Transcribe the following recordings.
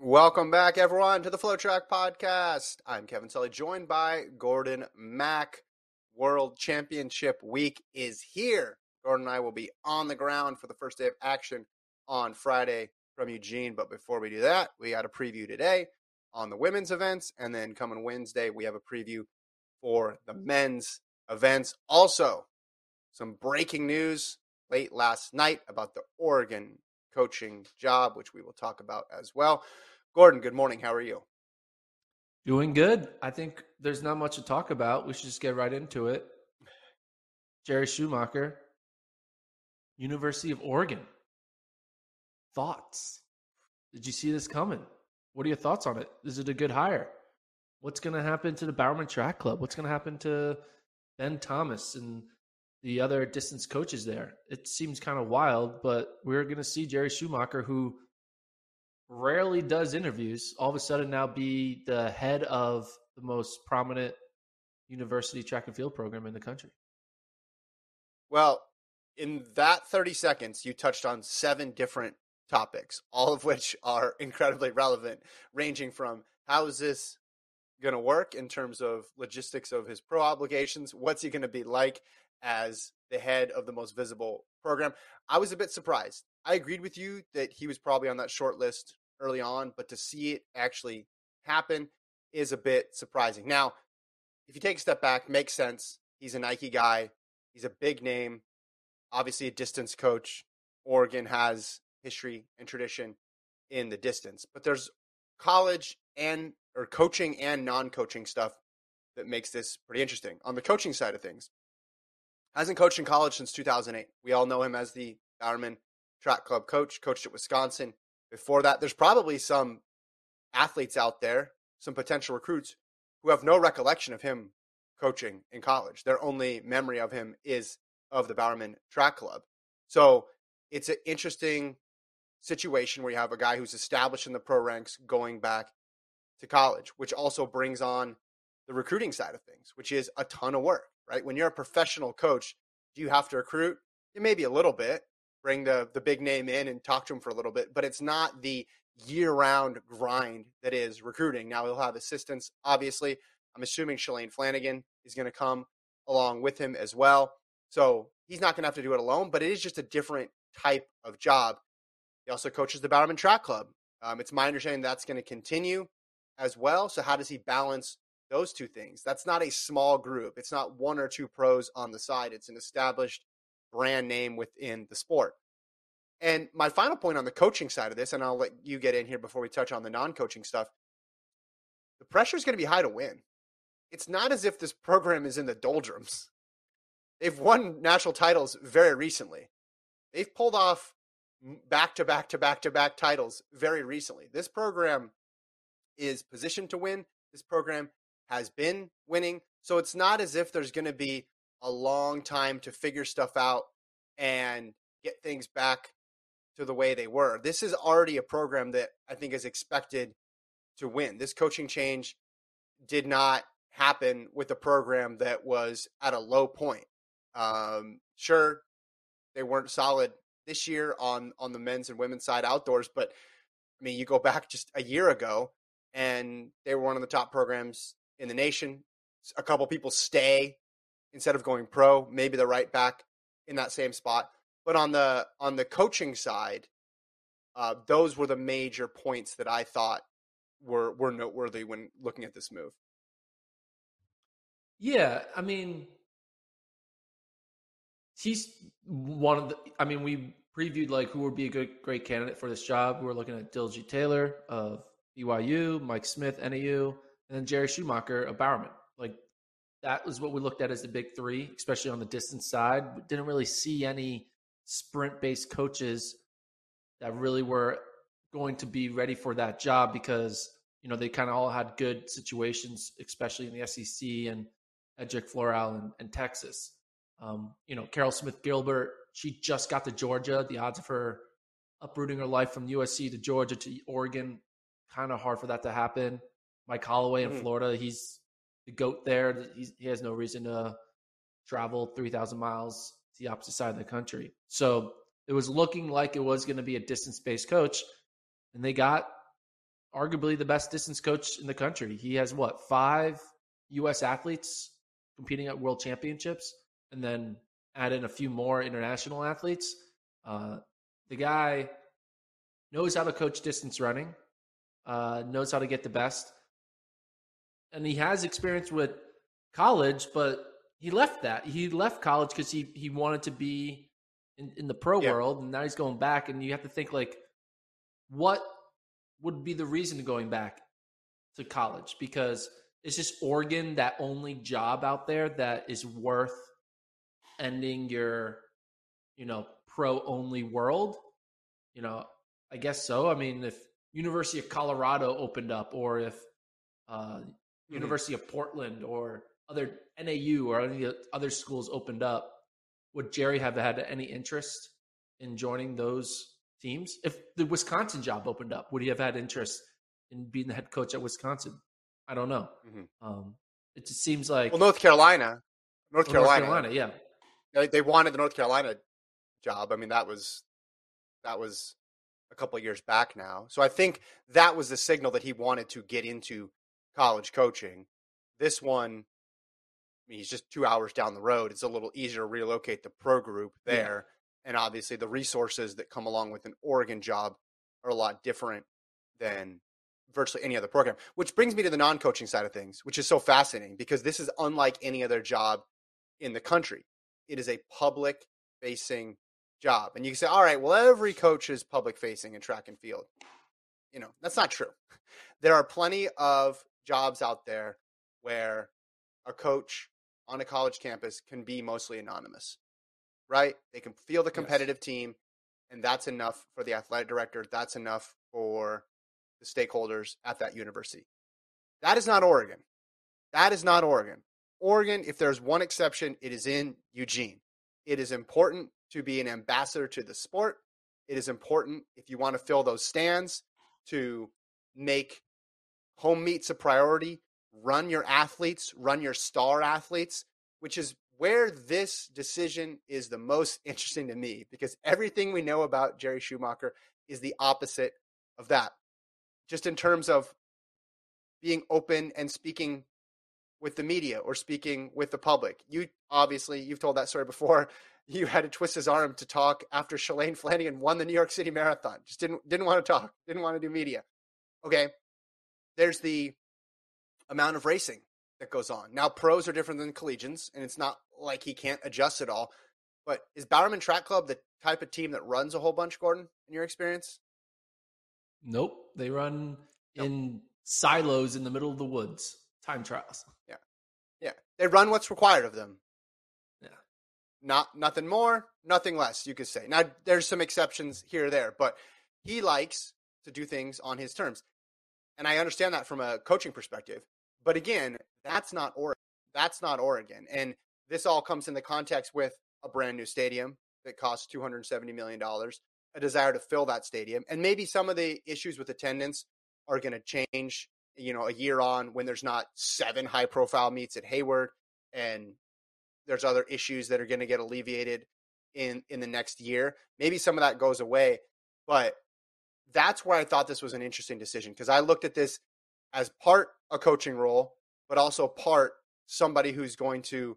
Welcome back, everyone, to the FloTrack Podcast. I'm Kevin Sully, joined by Gordon Mack. World Championship Week is here. Gordon and I will be on the ground for the first day of action on Friday from Eugene. But before we do that, we got a preview today on the women's events. And then coming Wednesday, we have a preview for the men's events. Also, some breaking news late last night about the Oregon coaching job, which we will talk about as well. Gordon, good morning. How are you? Doing good. I think there's not much to talk about. We should just get right into it. Jerry Schumacher, University of Oregon. Thoughts? Did you see this coming? What are your thoughts on it? Is it a good hire? What's going to happen to the Bowerman Track Club? What's going to happen to Ben Thomas and the other distance coaches there? It seems kind of wild, but we're going to see Jerry Schumacher, who rarely does interviews, all of a sudden now be the head of the most prominent university track and field program in the country. Well, in that 30 seconds, you touched on seven different topics, all of which are incredibly relevant, ranging from how is this going to work in terms of logistics of his pro obligations? What's he going to be like as the head of the most visible program? I was a bit surprised. I agreed with you that he was probably on that short list early on, but to see it actually happen is a bit surprising. Now, if you take a step back, makes sense. He's a Nike guy. He's a big name. Obviously, a distance coach. Oregon has history and tradition in the distance, but there's college and or coaching and non-coaching stuff that makes this pretty interesting. On the coaching side of things, hasn't coached in college since 2008. We all know him as the Bowerman track club coach, coached at Wisconsin. Before that, there's probably some athletes out there, some potential recruits who have no recollection of him coaching in college. Their only memory of him is of the Bowerman Track Club. So it's an interesting situation where you have a guy who's established in the pro ranks going back to college, which also brings on the recruiting side of things, which is a ton of work, right? When you're a professional coach, do you have to recruit? Maybe a little bit, bring the the big name in and talk to him for a little bit, but it's not the year round grind that is recruiting. Now he'll have assistants, obviously. I'm assuming Shalane Flanagan is going to come along with him as well. So he's not going to have to do it alone, but it is just a different type of job. He also coaches the Bowerman Track Club. Um, it's my understanding that's going to continue as well. So how does he balance those two things? That's not a small group. It's not one or two pros on the side. It's an established brand name within the sport. And my final point on the coaching side of this, and I'll let you get in here before we touch on the non coaching stuff the pressure is going to be high to win. It's not as if this program is in the doldrums. They've won national titles very recently. They've pulled off back to back to back to back titles very recently. This program is positioned to win. This program has been winning. So it's not as if there's going to be a long time to figure stuff out and get things back to the way they were. This is already a program that I think is expected to win. This coaching change did not happen with a program that was at a low point. Um, sure, they weren't solid this year on on the men's and women's side outdoors, but I mean, you go back just a year ago, and they were one of the top programs in the nation. A couple people stay instead of going pro. Maybe they're right back in that same spot. But on the on the coaching side, uh, those were the major points that I thought were were noteworthy when looking at this move. Yeah, I mean, he's one of the. I mean, we previewed like who would be a good, great candidate for this job. We were looking at Diljeet Taylor of BYU, Mike Smith, NAU, and then Jerry Schumacher a Bowerman. Like that was what we looked at as the big three, especially on the distance side. We didn't really see any sprint based coaches that really were going to be ready for that job because you know they kind of all had good situations, especially in the SEC and Edric Floreal and, and Texas. Um, you know, Caryl Smith Gilbert, she just got to Georgia. The odds of her uprooting her life from USC to Georgia to Oregon, kind of hard for that to happen. Mike Holloway in mm. Florida, he's the goat there. He's, he has no reason to travel 3,000 miles to the opposite side of the country. So it was looking like it was going to be a distance based coach, and they got arguably the best distance coach in the country. He has what, five U.S. athletes competing at world championships, and then add in a few more international athletes. Uh, the guy knows how to coach distance running, uh, knows how to get the best and he has experience with college, but he left that. He left college because he he wanted to be in, in the pro yeah. world, and now he's going back. And you have to think like, what would be the reason to going back to college? Because it's just Oregon that only job out there that is worth ending your, you know, pro only world. You know, I guess so. I mean, if University of Colorado opened up, or if uh, mm-hmm. University of Portland or other NAU or any other schools opened up, would Jerry have had any interest in joining those teams? If the Wisconsin job opened up, would he have had interest in being the head coach at Wisconsin? I don't know. Mm-hmm. Um, it just seems like well, North Carolina, North Carolina, North Carolina, yeah. They, they wanted the North Carolina job. I mean, that was that was a couple years back now. So I think that was the signal that he wanted to get into college coaching. This one, I mean, he's just two hours down the road. It's a little easier to relocate the pro group there. Yeah. And obviously, the resources that come along with an Oregon job are a lot different than virtually any other program. Which brings me to the non coaching side of things, which is so fascinating because this is unlike any other job in the country. It is a public facing job. And you can say, all right, well, every coach is public facing in track and field. You know, that's not true. There are plenty of jobs out there where a coach on a college campus can be mostly anonymous, right? They can feel the competitive yes. team, and that's enough for the athletic director. That's enough for the stakeholders at that university. That is not Oregon. That is not Oregon. Oregon, if there's one exception, it is in Eugene. It is important to be an ambassador to the sport. It is important if you want to fill those stands to make home meets a priority, run your athletes, run your star athletes, which is where this decision is the most interesting to me because everything we know about Jerry Schumacher is the opposite of that. Just in terms of being open and speaking with the media or speaking with the public. You obviously you've told that story before. You had to twist his arm to talk after Shalane Flanagan won the New York City Marathon. Just didn't didn't want to talk. Didn't want to do media. Okay there's the amount of racing that goes on. Now, pros are different than collegians, and it's not like he can't adjust at all. But is Bowerman Track Club the type of team that runs a whole bunch, Gordon, in your experience? Nope. They run nope. in silos in the middle of the woods, time trials. Yeah. Yeah. They run what's required of them. Yeah. Not nothing more, nothing less, you could say. Now there's some exceptions here or there, but he likes to do things on his terms. And I understand that from a coaching perspective. But again, that's not Oregon. That's not Oregon. And this all comes in the context with a brand new stadium that costs $270 million, a desire to fill that stadium. And maybe some of the issues with attendance are going to change, you know, a year on when there's not seven high profile meets at Hayward and there's other issues that are going to get alleviated in in the next year. Maybe some of that goes away, but that's where I thought this was an interesting decision because I looked at this as part a coaching role, but also part somebody who's going to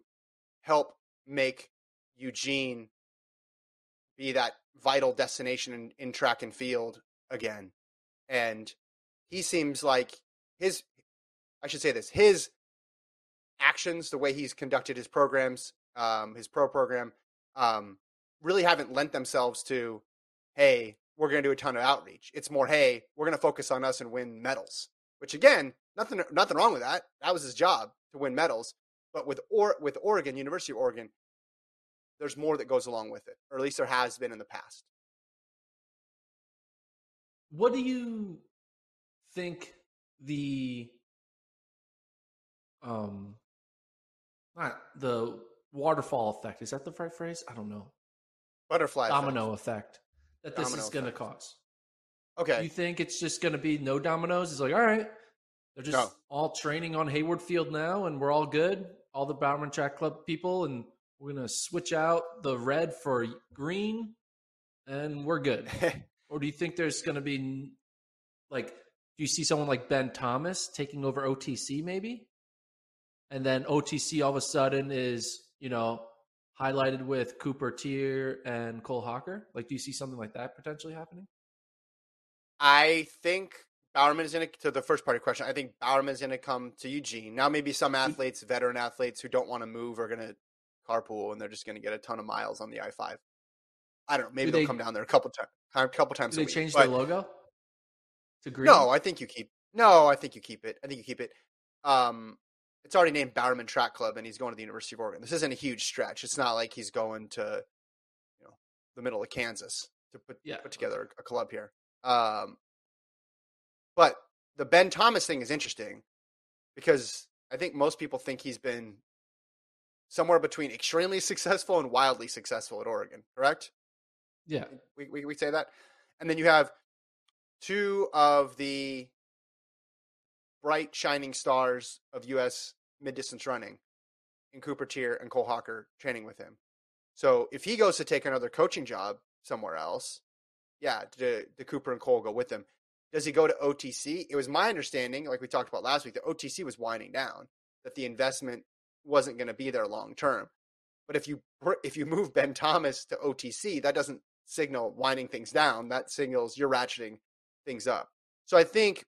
help make Eugene be that vital destination in, in track and field again. And he seems like his, I should say this, his actions, the way he's conducted his programs, um, his pro program, um, really haven't lent themselves to, hey, we're going to do a ton of outreach. It's more, hey, we're going to focus on us and win medals. Which again, nothing nothing wrong with that. That was his job to win medals. But with or with Oregon, University of Oregon, there's more that goes along with it, or at least there has been in the past. What do you think the um not the waterfall effect is that the right phrase? I don't know. Butterfly Domino effect, that this Domino is going to cause. Okay. You think it's just going to be no dominoes? It's like, all right, they're just No. all training on Hayward Field now, and we're all good. All the Bowerman Track Club people, and we're going to switch out the red for green, and we're good. or do you think there's going to be like, do you see someone like Ben Thomas taking over OTC maybe? And then OTC all of a sudden is, you know, highlighted with Cooper Teare and Cole Hocker? Like, do you see something like that potentially happening? I think Bowerman is going to, to the first part of your question, I think Bowerman is going to come to Eugene. Now, maybe some athletes, veteran athletes who don't want to move are going to carpool and they're just going to get a ton of miles on the I 5. I don't know. Maybe Do they'll they- come down there a couple times. A couple times Do they a week. change but- their logo to green? No, I think you keep. No, I think you keep it. I think you keep it. Um, it's already named Bowerman Track Club, and he's going to the University of Oregon. This isn't a huge stretch. It's not like he's going to, you know, the middle of Kansas to put Yeah. put together a club here. Um, but the Ben Thomas thing is interesting because I think most people think he's been somewhere between extremely successful and wildly successful at Oregon. Correct? Yeah. we, we, we say that. And then you have two of the bright shining stars of U.S. mid distance running in Cooper Teare and Cole Hocker training with him. So if he goes to take another coaching job somewhere else, yeah, the, the Cooper and Cole go with him. Does he go to OTC? It was my understanding, like we talked about last week, that OTC was winding down, that the investment wasn't going to be there long term. But if you if you move Ben Thomas to OTC, that doesn't signal winding things down. That signals you're ratcheting things up. So I think,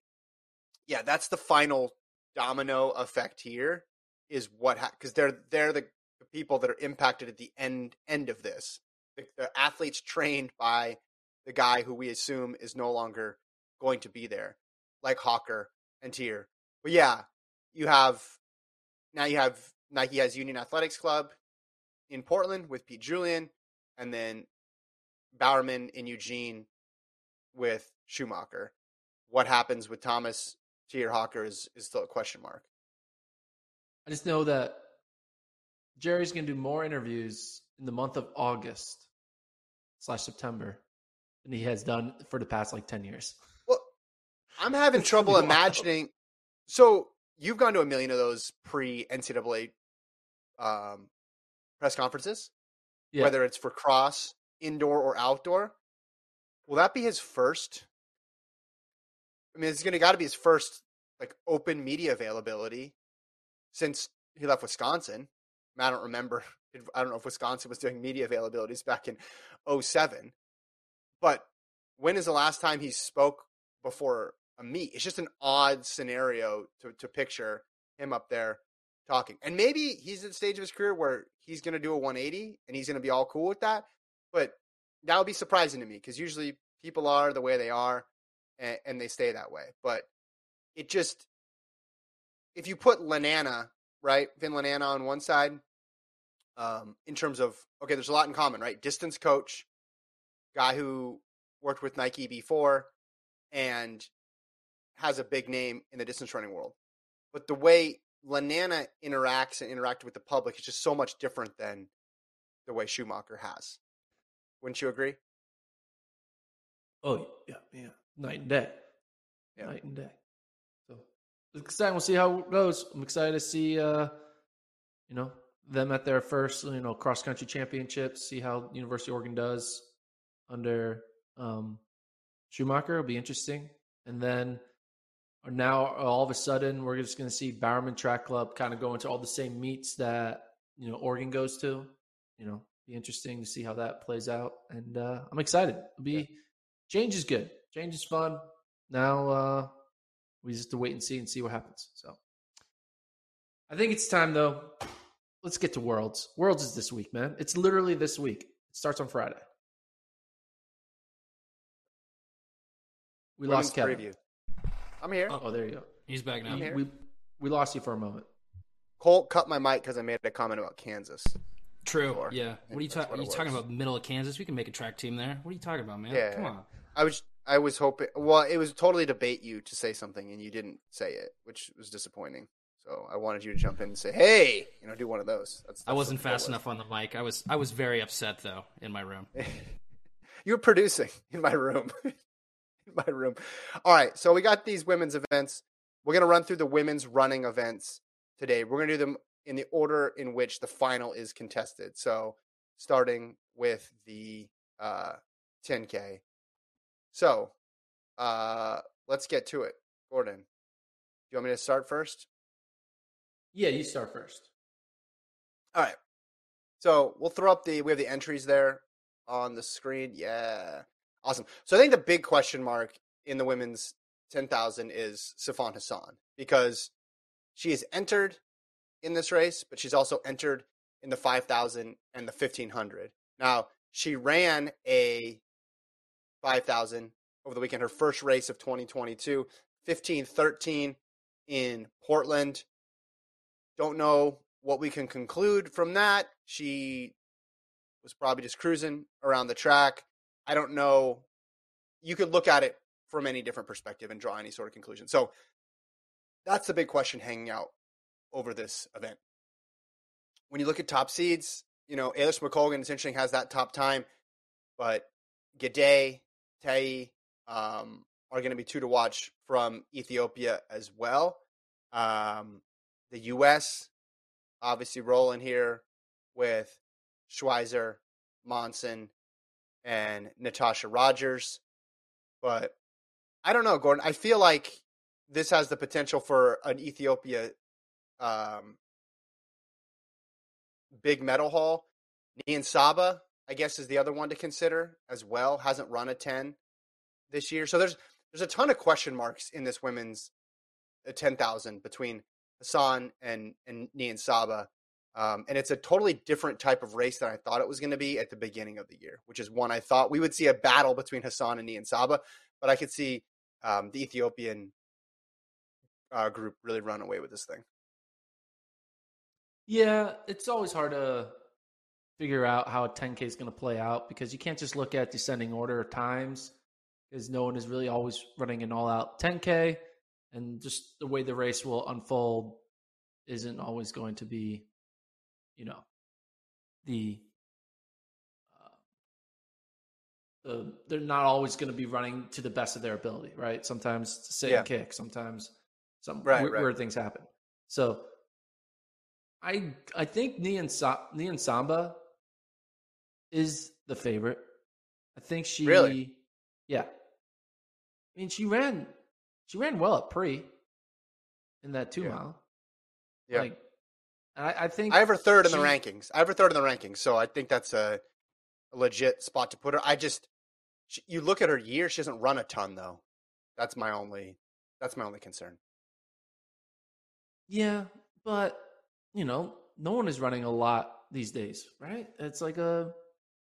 yeah, that's the final domino effect here. Is what because they're they're the, the people that are impacted at the end end of this. The, the athletes trained by the guy who we assume is no longer going to be there, like Hocker and Teare. But yeah, you have now you have Nike has Union Athletics Club in Portland with Pete Julian, and then Bowerman in Eugene with Schumacher. What happens with Thomas Teare Hocker is, is still a question mark. I just know that Jerry's going to do more interviews in the month of August slash September than he has done for the past like 10 years. Well, I'm having trouble gonna be wild. imagining. So you've gone to a million of those pre NCAA um, press conferences, Yeah. whether it's for cross, indoor, or outdoor. Will that be his first? I mean, it's going to got to be his first like open media availability since he left Wisconsin. I, don't remember. I don't know if Wisconsin was doing media availabilities back in 07. But when is the last time he spoke before a meet? It's just an odd scenario to, to picture him up there talking. And maybe he's at the stage of his career where he's going to do a 180 and he's going to be all cool with that. But that would be surprising to me because usually people are the way they are and, and they stay that way. But it just, if you put Lananna, right, Vin Lananna on one side, um, in terms of, okay, there's a lot in common, right? Distance coach, guy who worked with Nike before and has a big name in the distance running world. But the way Lananna interacts and interacted with the public is just so much different than the way Schumacher has. Wouldn't you agree? Oh, yeah, yeah. Night and day. Yeah. Night and day. So it's exciting. We'll see how it goes. I'm excited to see, uh, you know, them at their first, you know, cross country championships, see how University of Oregon does under um, Schumacher. It'll be interesting. And then now all of a sudden we're just going to see Bowerman Track Club kind of go into all the same meets that you know Oregon goes to. You know, be interesting to see how that plays out, and uh, I'm excited. It'll be change is good. Change is fun. Now uh, we just have to wait and see and see what happens. So I think it's time though. Let's get to Worlds. Worlds is this week, man. It's literally this week. It starts on Friday. We Women's lost Kevin. preview. I'm here. Oh, there you go. He's back now. I'm here. We we lost you for a moment. Colt cut my mic because I made a comment about Kansas. True. Sure. Yeah. What are you think that's talking? what Are you talking about middle of Kansas? We can make a track team there. What are you talking about, man? Yeah. Come on. I was I was hoping. Well, it was totally debate you to say something, and you didn't say it, which was disappointing. So I wanted you to jump in and say, "Hey," you know, do one of those. That's, I wasn't fast enough on the mic. I was I was very upset though in my room. you were producing in my room. in my room. All right, so we got these women's events. We're gonna run through the women's running events today. We're gonna do them in the order in which the final is contested. So starting with the uh, 10k. So uh, let's get to it. Gordon, do you want me to start first? Yeah, you start first. All right. So we'll throw up the we have the entries there on the screen. Yeah. Awesome. So I think the big question mark in the women's 10,000 is Sifan Hassan because she has entered in this race, but she's also entered in the 5,000 and the 1500. Now, she ran a 5,000 over the weekend, her first race of 2022, 1513 in Portland. Don't know what we can conclude from that. She was probably just cruising around the track. I don't know. You could look at it from any different perspective and draw any sort of conclusion. So that's the big question hanging out over this event. When you look at top seeds, you know, Eilish McColgan, it's interesting, has that top time, but Gidey, Taye um, are going to be two to watch from Ethiopia as well. Um, the U.S. obviously rolling here with Schweizer, Monson, and Natosha Rogers. But I don't know, Gordon. I feel like this has the potential for an Ethiopia um, big medal haul. Niyonsaba, I guess, is the other one to consider as well. Hasn't run a 10 this year. So there's there's a ton of question marks in this women's uh, 10,000 between Hassan and and Niyonsaba. Um, and it's a totally different type of race than I thought it was going to be at the beginning of the year, which is one I thought we would see a battle between Hassan and Niyonsaba, but I could see um, the Ethiopian uh, group really run away with this thing. Yeah, it's always hard to figure out how a 10K is going to play out because you can't just look at descending order of times because no one is really always running an all out 10K. And just the way the race will unfold isn't always going to be, you know, the. uh, the they're not always going to be running to the best of their ability, right? Sometimes it's a sit Yeah. kick. Sometimes some Right, weird, right. weird things happen. So I I think Nian Niyonsaba is the favorite. I think she Really? yeah. I mean she ran she ran well at pre in that two Yeah. mile. Yeah. Like I, I think I have her third in the rankings. I have her third in the rankings, so I think that's a, a legit spot to put her. I just, she, you look at her year; she doesn't run a ton, though. That's my only. That's my only concern. Yeah, but you know, no one is running a lot these days, right? It's like a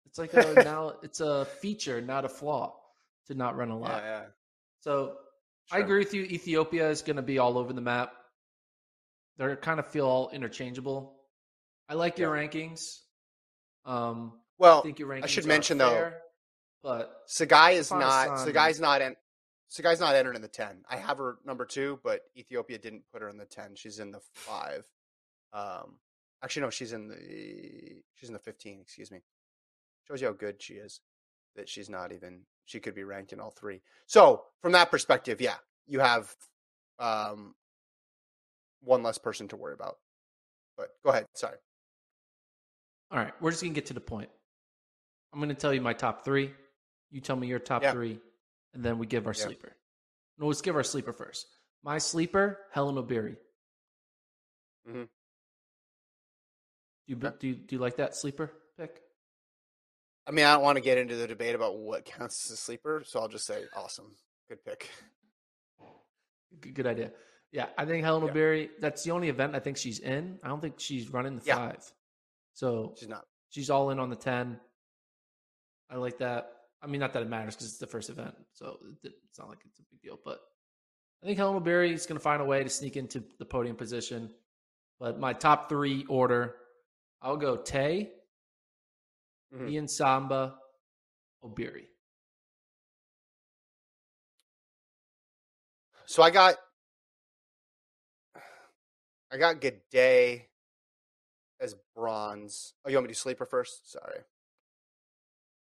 it's like a now it's a feature, not a flaw to not run a lot. Yeah, yeah. So I agree with you. Ethiopia is going to be all over the map. They're kind of feel all interchangeable. I like your rankings. Um, I Well, think your rankings. I should mention though, but Tsegay is not. Tsegay's not in. Tsegay's not entered in the ten. I have her number two, but Ethiopia didn't put her in the ten. She's in the five. Um, actually, no, she's in the. She's in the fifteen. Excuse me. Shows you how good she is. That she's not even. She could be ranked in all three. So from that perspective, yeah, you have um, one less person to worry about. But go ahead. Sorry. all right, we're just gonna get to the point. I'm gonna tell you my top three. You tell me your top Yeah. three, and then we give our Yeah. sleeper. No, let's give our sleeper first. My sleeper, Hellen Obiri. Mhm. Do you, do you do you like that sleeper? I mean, I don't want to get into the debate about what counts as a sleeper, so I'll just say awesome. Good pick. Good, good idea. Yeah, I think Hellen Yeah. Obiri. That's the only event I think she's in. I don't think she's running the Yeah. five. So She's not. she's all in on the ten. I like that. I mean, not that it matters because it's the first event, so it- it's not like it's a big deal. But I think Hellen Obiri is going to find a way to sneak into the podium position. But my top three order, I'll go Taye, Mhm. Ian Samba, Obiri. So I got I got Gidey as bronze. Oh, you want me to do sleeper first? Sorry.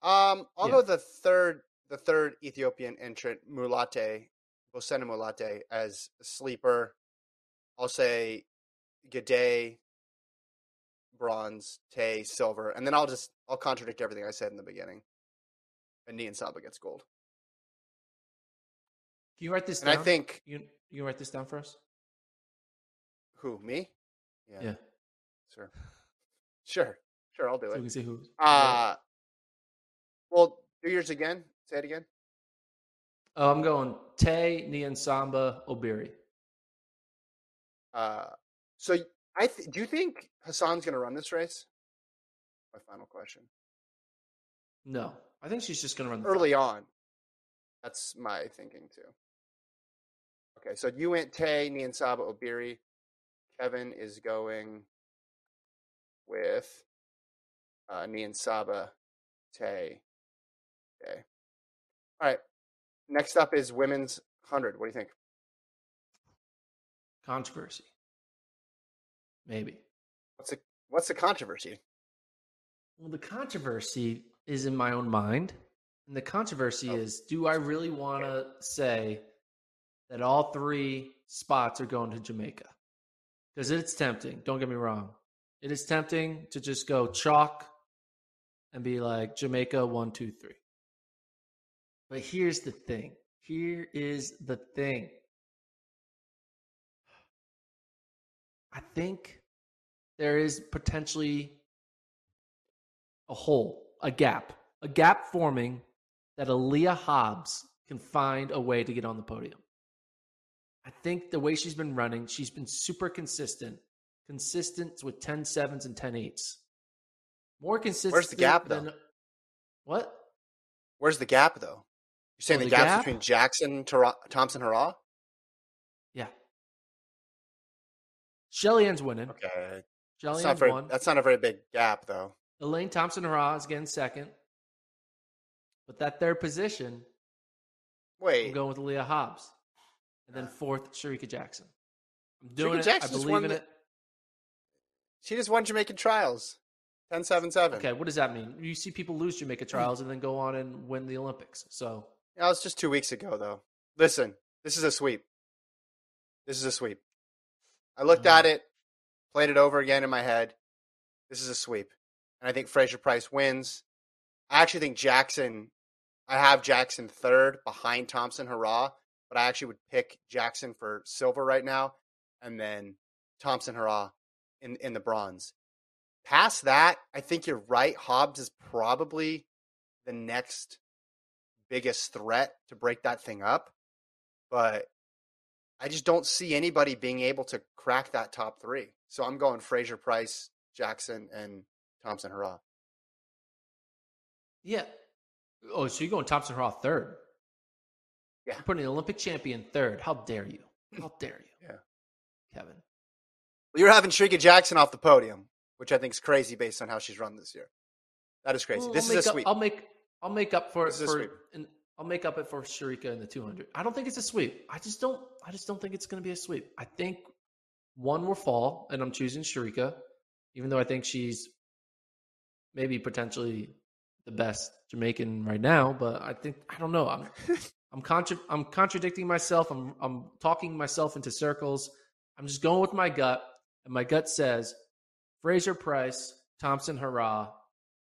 Um, I'll Yeah. go the third the third Ethiopian entrant, Mulatie, Bosena Mulatie as a sleeper. I'll say Gidey, bronze, Taye, silver, and then I'll just I'll contradict everything I said in the beginning. And Niyonsaba gets gold. Can you write this And down? I think you you can write this down for us. who me? Yeah, Sure. Sure. Sure, I'll do so we can see who. Uh well, do yours again. Say it again. Oh, I'm going Taye, Nian Samba, Obiri. Uh so I th- do you think Hassan's going to run this race? My final question. No, I think she's just going to run Early on. That's my thinking too. Okay, so you went Taye, Nian Saba, Obiri. Kevin is going with uh, Nian Saba, Taye. Okay. All right. Next up is women's 100. What do you think? controversy. Maybe. What's the what's the controversy? Well, the controversy is in my own mind. And the controversy Oh. is do I really want to say that all three spots are going to Jamaica? Because it's tempting. Don't get me wrong. It is tempting to just go chalk and be like Jamaica one, two, three. But here's the thing. Here is the thing. I think there is potentially a hole, a gap, a gap forming that Aleia Hobbs can find a way to get on the podium. I think the way she's been running, she's been super consistent, consistent with 10 sevens and 10 eights. More consistent. Where's the gap, than, though? What? Where's the gap though? You're saying Oh, the, the gap between Jackson, Tara- Thompson, Herah? Yeah. Shelly Ann's winning. Okay. Shelly That's not, very, that's not a very big gap though. Elaine Thompson Herah is getting second. But that third position, wait, I'm going with Aleia Hobbs. And then fourth, Shericka Jackson. I'm doing Shericka it. Jackson I believe in the- it. She just won Jamaican trials. 10 7 7. Okay, what does that mean? You see people lose Jamaica hmm. trials and then go on and win the Olympics. So That was just two weeks ago, though. Listen, this is a sweep. This is a sweep. I looked at mm. it, played it over again in my head. This is a sweep. And I think Fraser-Pryce wins. I actually think Jackson, I have Jackson third behind Thompson Herah, but I actually would pick Jackson for silver right now and then Thompson Herah in, in the bronze. Past that, I think you're right. Hobbs is probably the next biggest threat to break that thing up. But I just don't see anybody being able to crack that top three. So I'm going Fraser-Pryce, Jackson, and Thompson Herah. yeah. Oh, so you're going Thompson Herah third. Yeah. You're putting an Olympic champion third. How dare you? How dare you? Yeah. Kevin. Well, you're having Shericka Jackson off the podium, which I think is crazy based on how she's run this year. That is crazy. Well, this I'll is a up- sweep. I'll make I'll make up for it This a for sweep. I'll make up it for Shericka in the 200. I don't think it's a sweep. I just don't I just don't think it's going to be a sweep. I think one will fall and I'm choosing Shericka even though I think she's maybe potentially the best Jamaican right now, but I think I don't know. I'm I'm contra- I'm contradicting myself. I'm I'm talking myself into circles. I'm just going with my gut, and my gut says Fraser-Pryce, Thompson Herah,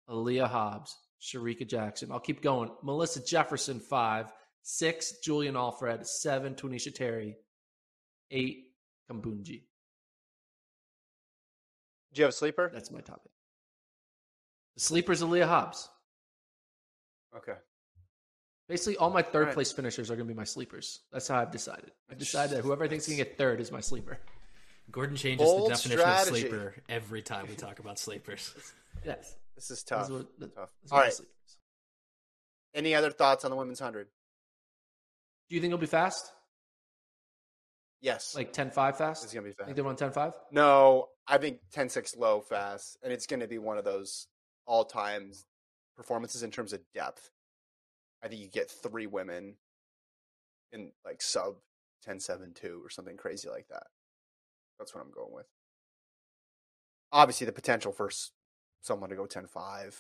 Aleia Hobbs, Shericka Jackson. I'll keep going. Melissa Jefferson five, six Julien Alfred, seven Twanisha Terry, eight Kambundji. Do you have a sleeper? That's my topic. The sleeper's Aleia Hobbs. Okay. Basically, all my third Alright. place finishers are going to be my sleepers. That's how I've decided. I've decided that That's- whoever I think's going to get third is my sleeper. Gordon changes Bold the definition strategy. of sleeper every time we talk about sleepers. Yes. This is tough. what- tough. that's All what sleepers. Any other thoughts on the women's 100? Do you think it'll be fast? Yes. Like 10 5 fast? it's going to be I think fast. they run 10 5? No, I think 10 6 low fast. And it's going to be one of those all times performances in terms of depth, I think you get three women in like sub 10-7-2 or something crazy like that. That's what I'm going with. Obviously, the potential for someone to go 10-5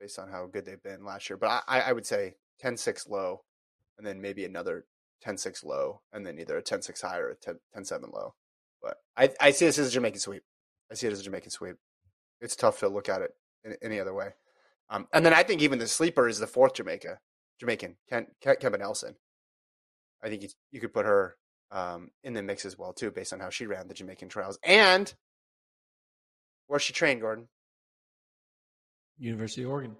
based on how good they've been last year, but I, I would say 10-6 low, and then maybe another 10-6 low, and then either a 10-6 high or a 10, 10-7 low. But I, I see this as a Jamaican sweep. I see it as a Jamaican sweep. It's tough to look at it in any other way. Um, and then I think even the sleeper is the fourth Jamaica, Jamaican, Ken, Ken, Kemba Nelson. I think you, you could put her um, in the mix as well too, based on how she ran the Jamaican trials and where she trained. Gordon, University of Oregon.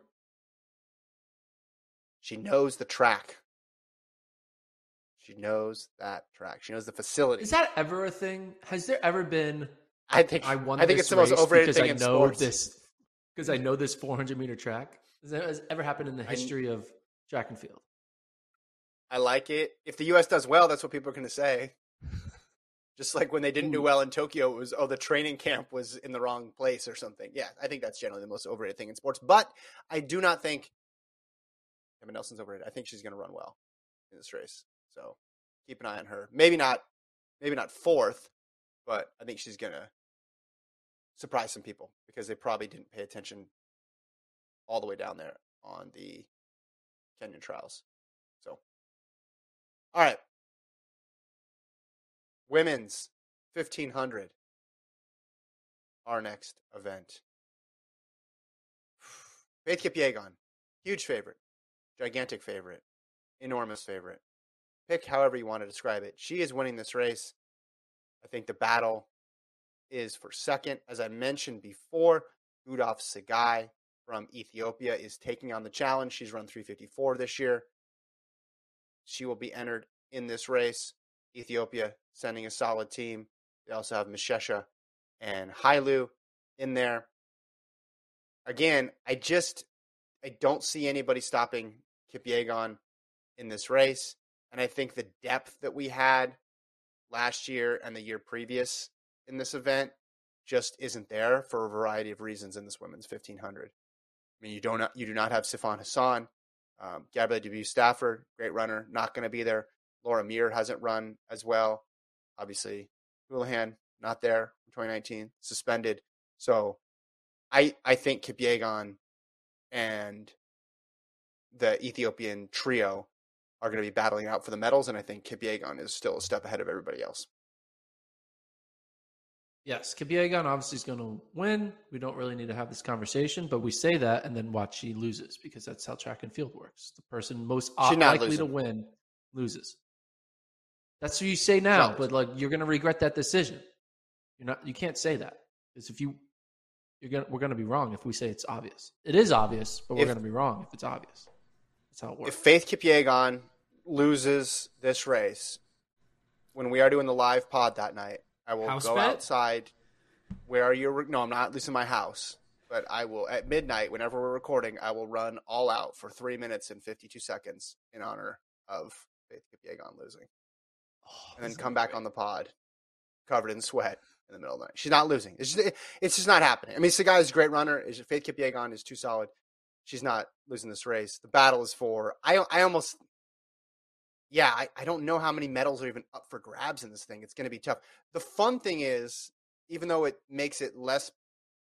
she knows the track. She knows that track. She knows the facility. Is that ever a thing? Has there ever been? I think I won. I think it's the most overrated because thing I in know sports. this because I know this 400 meter track. Has that ever happened in the I- history of track and field? I like it. If the U.S. does well, that's what people are going to say. Just like when they didn't do hmm. well in Tokyo, it was oh the training camp was in the wrong place or something. Yeah, I think that's generally the most overrated thing in sports. But I do not think Emma Nelson's overrated. I think she's going to run well in this race. So keep an eye on her. Maybe not, maybe not fourth, but I think she's going to surprise some people because they probably didn't pay attention all the way down there on the Kenyan trials. So, all right. Women's 1500. Our next event. Faith Kipyegon. Huge favorite. Gigantic favorite. Enormous favorite. Pick however you want to describe it. She is winning this race. I think the battle is for second. As I mentioned before, Gudaf Tsegay from Ethiopia is taking on the challenge. She's run 354 this year. She will be entered in this race. Ethiopia sending a solid team. They also have Meshesha and Hailu in there. Again, I just I don't see anybody stopping Kipyegon in this race. And I think the depth that we had last year and the year previous in this event just isn't there for a variety of reasons in this women's 1500. I mean, you don't you do not have Sifan Hassan, um, Gabriela DeBues-Stafford, great runner, not going to be there. Laura Muir hasn't run as well. Obviously, Houlihan not there in 2019, suspended. So, I I think Kipyegon and the Ethiopian trio are going to be battling out for the medals, and I think Kipyegon is still a step ahead of everybody else. Yes, Kipyegon obviously is going to win. We don't really need to have this conversation, but we say that and then watch she loses because that's how track and field works. The person most likely to win loses. That's what you say now, not but like you're going to regret that decision. You're not. You can't say that because if you, you're gonna, we're going to be wrong if we say it's obvious. It is obvious, but we're If- going to be wrong if it's obvious. That's how it works. If Faith Kipyegon loses this race, when we are doing the live pod that night, I will House go bet? outside. Where are you? No, I'm not losing my house. But I will at midnight, whenever we're recording, I will run all out for three minutes and 52 seconds in honor of Faith Kipyegon losing, Oh, and then come back on the pod covered in sweat in the middle of the night. She's not losing. It's just, it's just not happening. I mean, Tsegay is a great runner. Is Faith Kipyegon is too solid. She's not losing this race. The battle is for. I I almost. Yeah, I, I don't know how many medals are even up for grabs in this thing. It's going to be tough. The fun thing is, even though it makes it less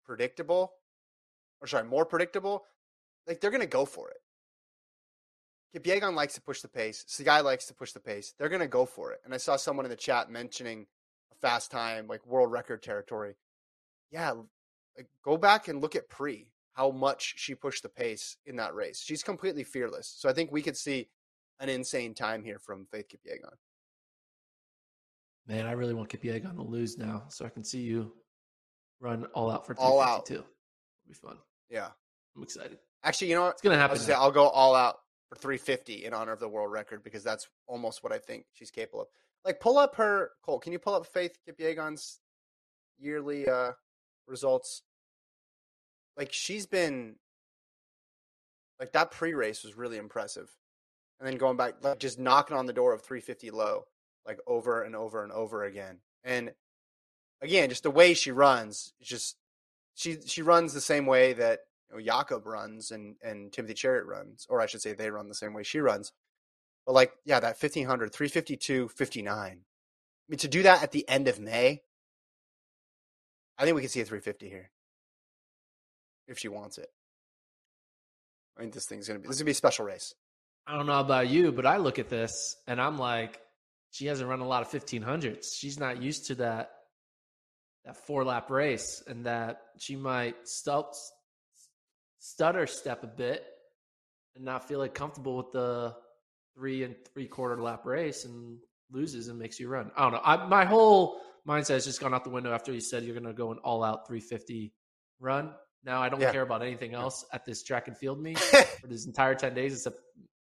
predictable, or sorry, more predictable, like they're going to go for it. Kipyegon likes to push the pace. Tsegay likes to push the pace. They're going to go for it. And I saw someone in the chat mentioning a fast time, like world record territory. Yeah, like go back and look at Pre, how much she pushed the pace in that race. She's completely fearless. So I think we could see an insane time here from Faith Kipyegon. Man, I really want Kipyegon to lose now, so I can see you run all out for All out. 352. It'll be fun. Yeah. I'm excited. Actually, you know what? It's gonna happen. say. I'll go all out for 350 in honor of the world record because that's almost what I think she's capable of. Like, pull up her Cole. Can you pull up Faith Kipyegon's yearly uh results? Like, she's been like that pre-race was really impressive, and then going back, like just knocking on the door of 350 low, like over and over and over again. And again, just the way she runs, just she she runs the same way that Jakob runs and and Timothy Cheruiyot runs, or I should say they run the same way she runs. But like, yeah, that 1500, 352, 59. I mean, to do that at the end of May, I think we can see a 350 here if she wants it. I think this thing's gonna be this is gonna be a special race. I don't know about you, but I look at this and I'm like, she hasn't run a lot of 1500s. She's not used to that that four lap race, and that she might stut, stutter step a bit and not feel like comfortable with the three and three quarter lap race and loses and makes you run. I don't know. I, my whole mindset has just gone out the window after you said you're going to go an all out 350 run. Now I don't Yeah. care about anything else at this track and field meet for this entire 10 days except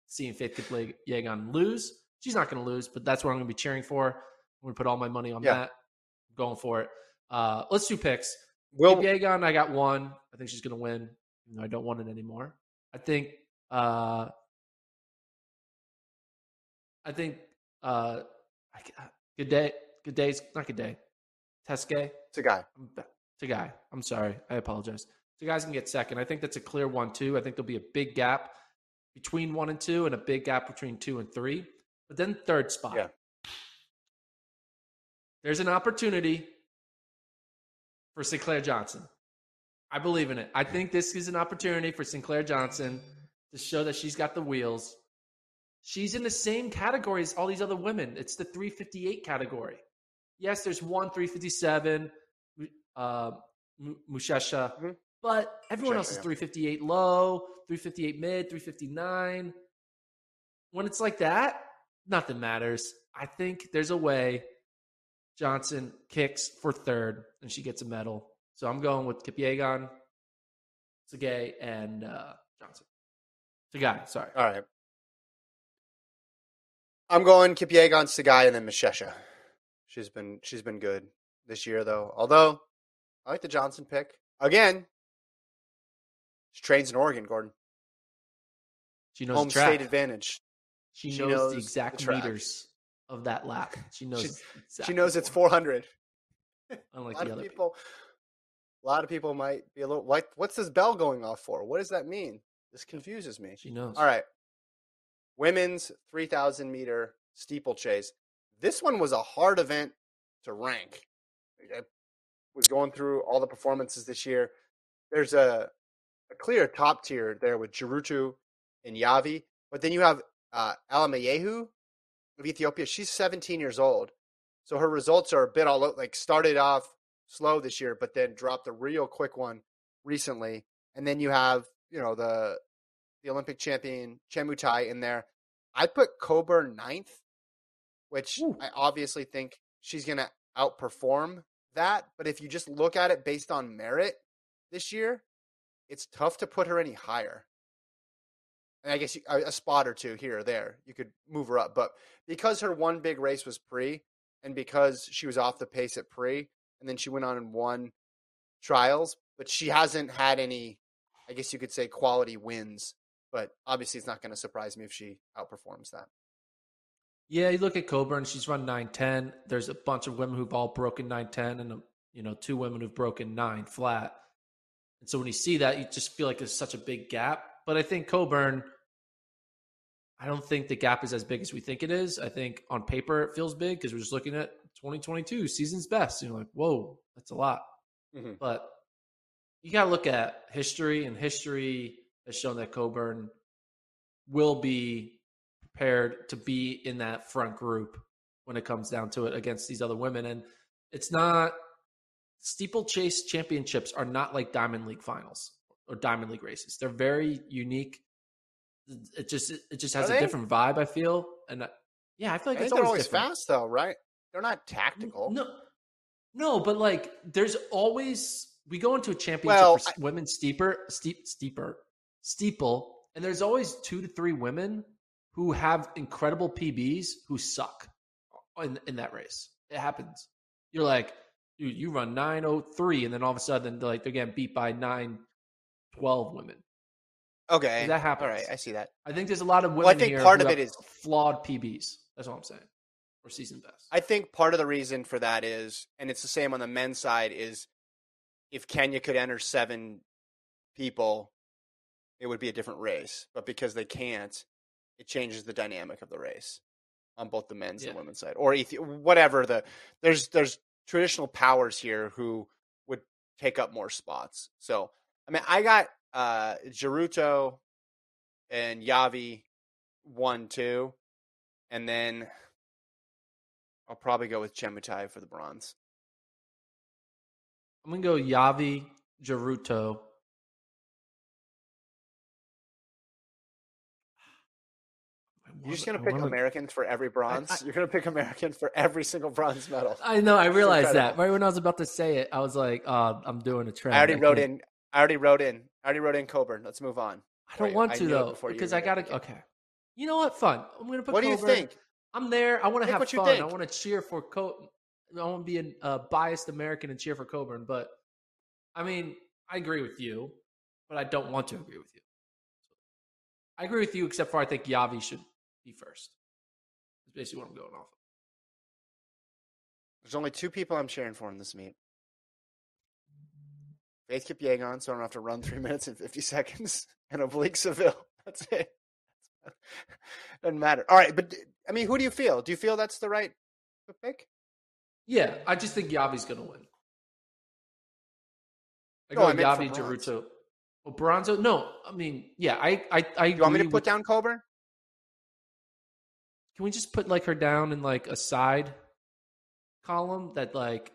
seeing Faith Kipyegon lose. She's not going to lose, but that's what I'm going to be cheering for. I'm going to put all my money on Yeah. that. I'm going for it. Uh, let's do picks. Will Kipyegon, I got one. I think she's going to win. Even though I don't want it anymore. I think. Uh, I think. Uh, I, good day. Good days. Not good day. Teske. it's a guy. It's a guy. I'm sorry. I apologize. The guys can get second. I think that's a clear one, too. I think there'll be a big gap between one and two and a big gap between two and three. But then third spot. Yeah. There's an opportunity for Sinclair Johnson. I believe in it. I think this is an opportunity for Sinclair Johnson to show that she's got the wheels. She's in the same category as all these other women. It's the 358 category. Yes, there's one 357, uh, M- Meshesha, Mhm. but everyone Meshesha, else is yeah. 358 low, 358 mid, 359. When it's like that, nothing matters. I think there's a way Johnson kicks for third and she gets a medal. So I'm going with Kipyegon, Tsegay, and uh, Johnson. Tsegay, sorry. All right. I'm going Kipyegon, Tsegay, and then Meshesha. She's been she's been good this year though. Although I like the Johnson pick again. She trains in Oregon, Gordon. She knows Home the track. state advantage. She, She knows, knows the the exact track. meters of that lap. She knows. She- exactly She knows it's 400. Unlike a lot the of other people, a lot of people might be a little like, what's this bell going off for? What does that mean? This confuses me. She knows. All right, women's 3,000 meter steeplechase. This one was a hard event to rank. I was going through all the performances this year. There's a, a clear top tier there with Jeruto and Yavi, but then you have uh, Alamayehu of Ethiopia. She's 17 years old, so her results are a bit all like started off slow this year, but then dropped a real quick one recently. And then you have you know the the Olympic champion Chemutai in there. I put Coburn ninth, which Ooh. I obviously think she's going to outperform that. But if you just look at it based on merit this year, it's tough to put her any higher. And I guess you, a, a spot or two here or there, you could move her up. But because her one big race was pre, and because she was off the pace at pre, and then she went on and won trials, but she hasn't had any, I guess you could say, quality wins. But obviously, it's not going to surprise me if she outperforms that. Yeah, you look at Coburn. She's run nine ten. There's a bunch of women who've all broken nine ten, and you know two women who've broken nine flat. And so when you see that, you just feel like there's such a big gap. But I think Coburn. I don't think the gap is as big as we think it is. I think on paper it feels big because we're just looking at 2022 season's best. And you're like, whoa, that's a lot. Mhm. But you got to look at history, and history has shown that Coburn will be prepared to be in that front group when it comes down to it against these other women. And it's not steeplechase championships are not like Diamond League finals or Diamond League races. They're very unique. It just it just has a different vibe. I feel, and uh, yeah, I feel like I it's always always fast, though, right? They're not tactical. No, no, but like there's always we go into a championship Well, for s- women steeper, steep, steeper, steeple, and there's always two to three women who have incredible PBs who suck in in that race. It happens. You're like, dude, you run nine oh three, and then all of a sudden, they're like they're getting beat by nine twelve women. Okay, That happens. All right, I see that. I think there's a lot of women Well, I think part who of it is- flawed PBs. That's all I'm saying. Or season best. I think part of the reason for that is, and it's the same on the men's side, is if Kenya could enter seven people it would be a different race. But because they can't, it changes the dynamic of the race on both the men's and Yeah. women's side, or Ethi- whatever the there's there's traditional powers here who would take up more spots. So I mean, I got uh Jeruto and Yavi one two, and then I'll probably go with Chemutai for the bronze. I'm gonna go Yavi, Jeruto. You're just gonna pick wanna- Americans for every bronze. I- You're gonna pick American for every single bronze medal. I know. I realized that right when I was about to say it. I was like, uh, "I'm doing a trend." I already wrote can't- in. I already wrote in. I already wrote in Coburn. Let's move on. I don't Wait, want I to though because I gotta. Okay, you know what? Fun. I'm gonna put. What do you think? I'm there. I want to have what you fun. I want to cheer for Co. I want to be a uh, biased American and cheer for Coburn. But I mean, I agree with you, but I don't want to agree with you. I agree with you, except for I think Yavi should be first. That's basically what I'm going off. of. There's only two people I'm cheering for in this meet. Faith Kipyegon, so I don't have to run three minutes and 50 seconds, and Oblique Seville. That's it. Doesn't matter. All right, but I mean, who do you feel? Do you feel that's the right pick? Yeah, I just think Yavi's gonna win. I No, go I Yavi. Jeruto. Oh, Bronzo? No, I mean, yeah, I, I, I You want me to put with- down Coburn? Can we just put like her down in like a side column that like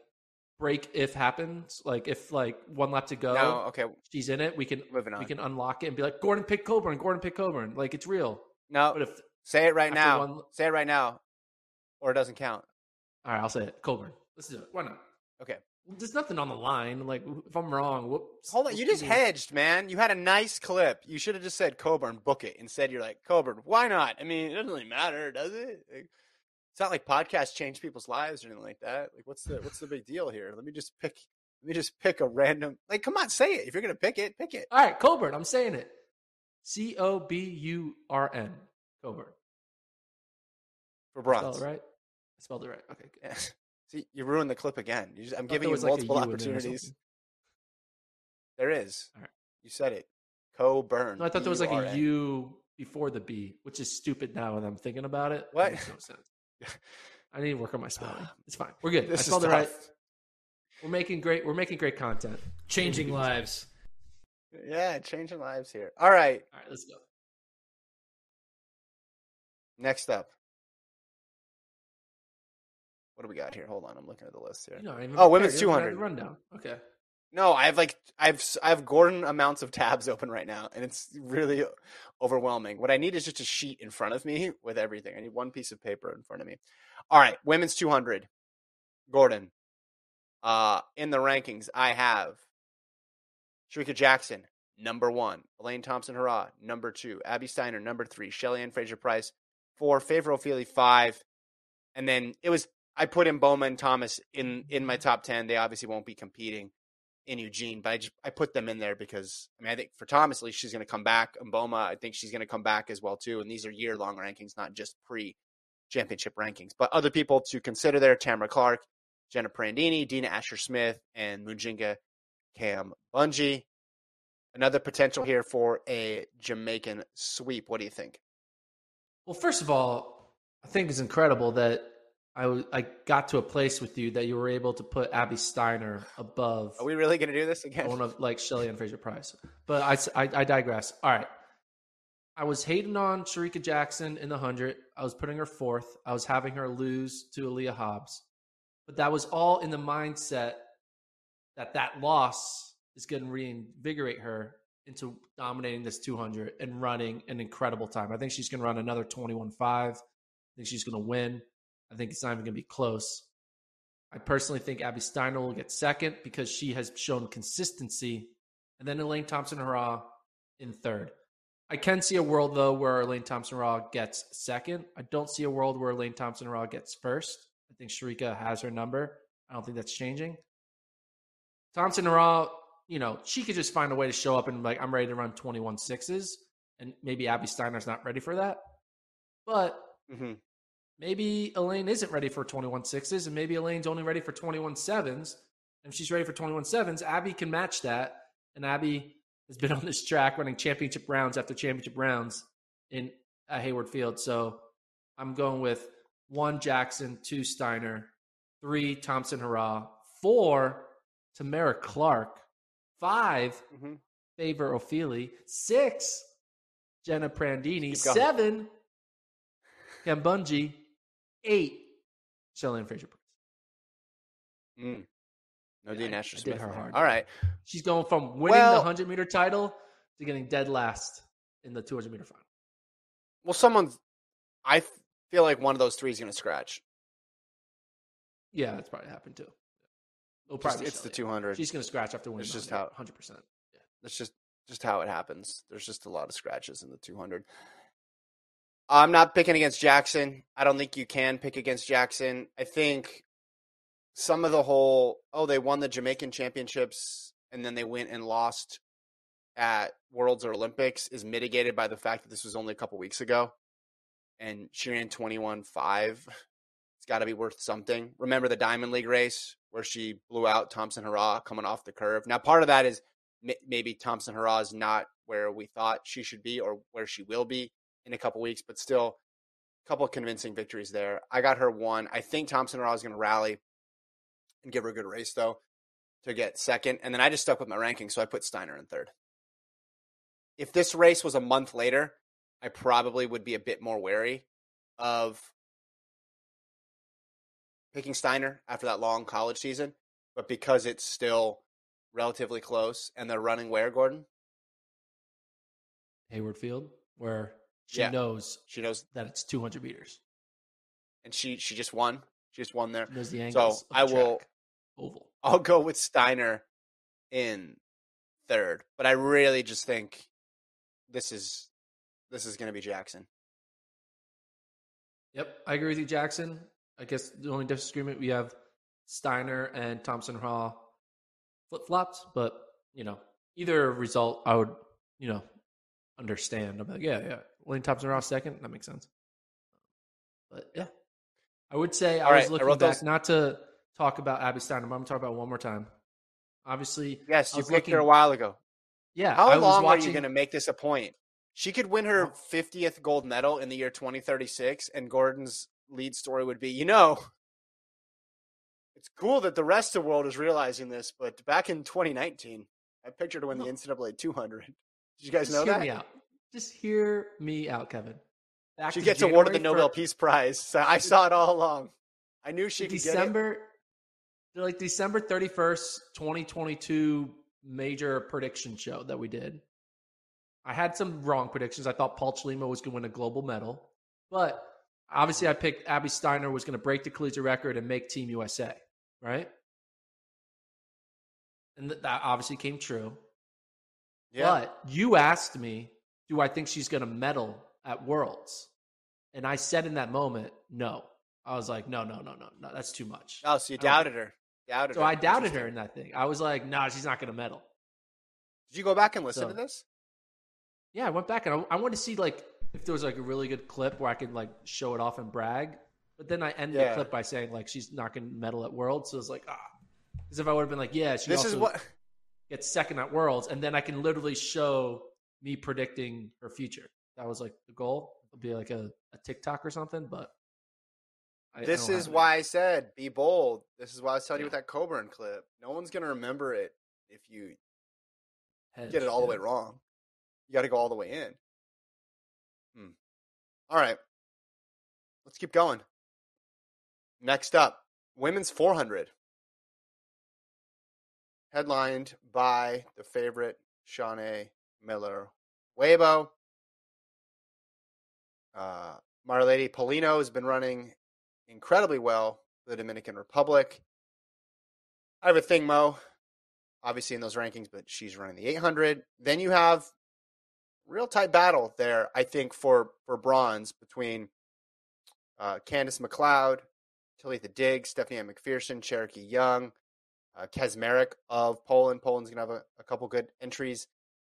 break if happens? Like if like one lap to go, No. Okay, she's in it. We can moving on. we can unlock it and be like Gordon pick Coburn. Gordon pick Coburn. Like it's real. No, But if say it right now. one- Say it right now, or it doesn't count. all right, I'll say it. Coburn. Let's do it. Why not? Okay. There's nothing on the line. Like if I'm wrong, whoops. Hold on, you just hedged, man. You had a nice clip. You should have just said Coburn, book it. Instead, you're like Coburn. Why not? I mean, it doesn't really matter, does it? Like, it's not like podcasts change people's lives or anything like that. Like, what's the what's the big deal here? Let me just pick. Let me just pick a random. Like, come on, say it. If you're gonna pick it, pick it. All right, Coburn. I'm saying it. C O B U R N. Coburn. for Spelled bronze. it right? I spelled it right. Okay. Yeah. See, you ruined the clip again. You just, I'm giving you like, multiple U in there or opportunities. There is. All right. You said it. Coburn. No, I thought there was like a U before the B, which is stupid now when I'm thinking about it. What? no sense. I need to work on my spelling. It's fine. We're good. I This is spelled it right. We're making great. We're making great content. Changing lives. Yeah, changing lives here. All right. All right, let's go. Next up. What do we got here? Hold on, I'm looking at the list here. You know, Oh, women's prepared. You haven't 200. rundown. Okay. No, I have like I've I have Gordon amounts of tabs open right now, and it's really overwhelming. What I need is just a sheet in front of me with everything. I need one piece of paper in front of me. All right, women's 200. Gordon. Uh, in the rankings, I have Shericka Jackson, number one. Elaine Thompson Herah, number two. Abby Steiner, number three. Shelly Ann Fraser-Pryce, four. Favour Ofili, five. And then it was I put in Mboma and Thomas in in my top ten. They obviously won't be competing in Eugene, but I just I put them in there because I mean I think for Thomas at least she's going to come back. And Mboma, I think she's going to come back as well too. And these are year long rankings, not just pre championship rankings. But other people to consider there: Tamara Clark, Jenna Prandini, Dina Asher Smith, and Mujinga Cam Bungie. Another potential here for a Jamaican sweep. What do you think? Well, first of all, I think it's incredible that I w- I got to a place with you that you were able to put Abby Steiner above Are we really going to do this again? one of like Shelly and Fraser-Pryce. But I I digress. All right. I was hating on Shericka Jackson in the 100. I was putting her fourth. I was having her lose to Aleia Hobbs. But that was all in the mindset that that loss is going to reinvigorate her into dominating this 200 and running an incredible time. I think she's going to run another 21.5. I think she's going to win. I think it's not even going to be close. I personally think Abby Steiner will get second because she has shown consistency. And then Elaine Thompson Herah in third. I can see a world, though, where Elaine Thompson Herah gets second. I don't see a world where Elaine Thompson Herah gets first. I think Shericka has her number. I don't think that's changing. Thompson Herah, you know, she could just find a way to show up and, like, I'm ready to run 21 sixes. And maybe Abby Steiner's not ready for that. But hmm maybe Elaine isn't ready for 21 sixes, and maybe Elaine's only ready for 21 sevens. And if she's ready for 21 sevens, Abby can match that, and Abby has been on this track running championship rounds after championship rounds in at Hayward Field. So I'm going with one Jackson, two Steiner, three Thompson Herah, four Tamara Clark, 5 Mhm. Favour Ofili, six Jenna Prandini, seven Kambundji, eight Shelly Fraser-Pryce. Mm. No Yeah, Nasher I did her hard. All right. She's going from winning the 100 meter title to getting dead last in the 200 meter final. Well, someone's. I feel like one of those three is going to scratch. Yeah, that's probably happened too. It'll Just- probably be it's the 200. She's going to scratch after winning. It's just how- 100%. Yeah, That's just just how it happens. There's just a lot of scratches in the 200. I'm not picking against Jackson. I don't think you can pick against Jackson. I think some of the whole oh they won the Jamaican championships and then they went and lost at Worlds or Olympics is mitigated by the fact that this was only a couple weeks ago and she ran 21.5. It's got to be worth something. Remember the Diamond League race where she blew out Thompson Herah coming off the curve. Now part of that is maybe Thompson Herah is not where we thought she should be or where she will be in a couple weeks, but still a couple of convincing victories there. I got her one. I think Thompson Herah is going to rally and give her a good race though to get second. And then I just stuck with my ranking, so I put Steiner in third. If this race was a month later, I probably would be a bit more wary of picking Steiner after that long college season. But because it's still relatively close and they're running where, Gordon? Hayward Field, where she Yeah. knows She knows that it's 200 meters. and she she just won. She just won there. She knows the So angles. the I will. Oval. I'll go with Steiner in third, but I really just think this is this is going to be Jackson. Yep, I agree with you, Jackson. I guess the only disagreement we have Steiner and Thompson Herah flip flopped, but you know, either result I would, you know, understand. I'm like, yeah, yeah. William Thompson Hall second, that makes sense. But yeah. I would say All I was right, I looking wrote back those- not to talk about Abby Steiner, but I'm gonna talk about one more time. Obviously, Yes, you was picked her a while ago. yeah. How I was long are you going to make this a point? She could win her 50th gold medal in the year 2036, and Gordon's lead story would be, you know, it's cool that the rest of the world is realizing this, but back in 2019, I pictured her win the. NCAA 200. Did you guys Just know hear that? Just hear me out, Kevin. Back She gets awarded the Nobel fir- Peace Prize. So I saw it all along. I knew she could get it. December, like December 31st, 2022 major prediction show that we did. I had some wrong predictions. I thought Paul Chelimo was going to win a global medal, but obviously I picked Abby Steiner was going to break the collegiate record and make Team USA, right? And th- that obviously came true. Yeah. But you asked me, do I think she's going to medal at Worlds? And I said in that moment, no. I was like, no, no, no, no, no. That's too much. oh, so you I doubted her. Doubted So her. I doubted her in that thing. I was like, no, she's not going to medal. Did you go back and listen So- to this? Yeah, I went back and I, I wanted to see like if there was like a really good clip where I could like show it off and brag. But then I ended Yeah. the clip by saying like she's not going to medal at Worlds. So it was like, ah. Because if I would have been like, yeah, she This also is what gets second at Worlds, and then I can literally show me predicting her future. That was like the goal. It'll be like a, a TikTok or something, but I, I This don't is have it. why I said be bold. This is why I was telling you with that Coburn clip. No one's gonna remember it if you Hedge, get it all the way wrong. You got to go all the way in. Hmm. All right, let's keep going. Next up, women's 400, headlined by the favorite Shaunae Miller Uibo. Uh, Marileidy Paulino has been running incredibly well for the Dominican Republic. I have a thing, Mo, obviously in those rankings, but she's running the 800. Then you have real tight battle there, I think, for for bronze between uh, Candice McLeod, Talitha Diggs, Stephanie McPherson, Charokee Young, uh, Kaczmarek of Poland. Poland's gonna have a, a couple good entries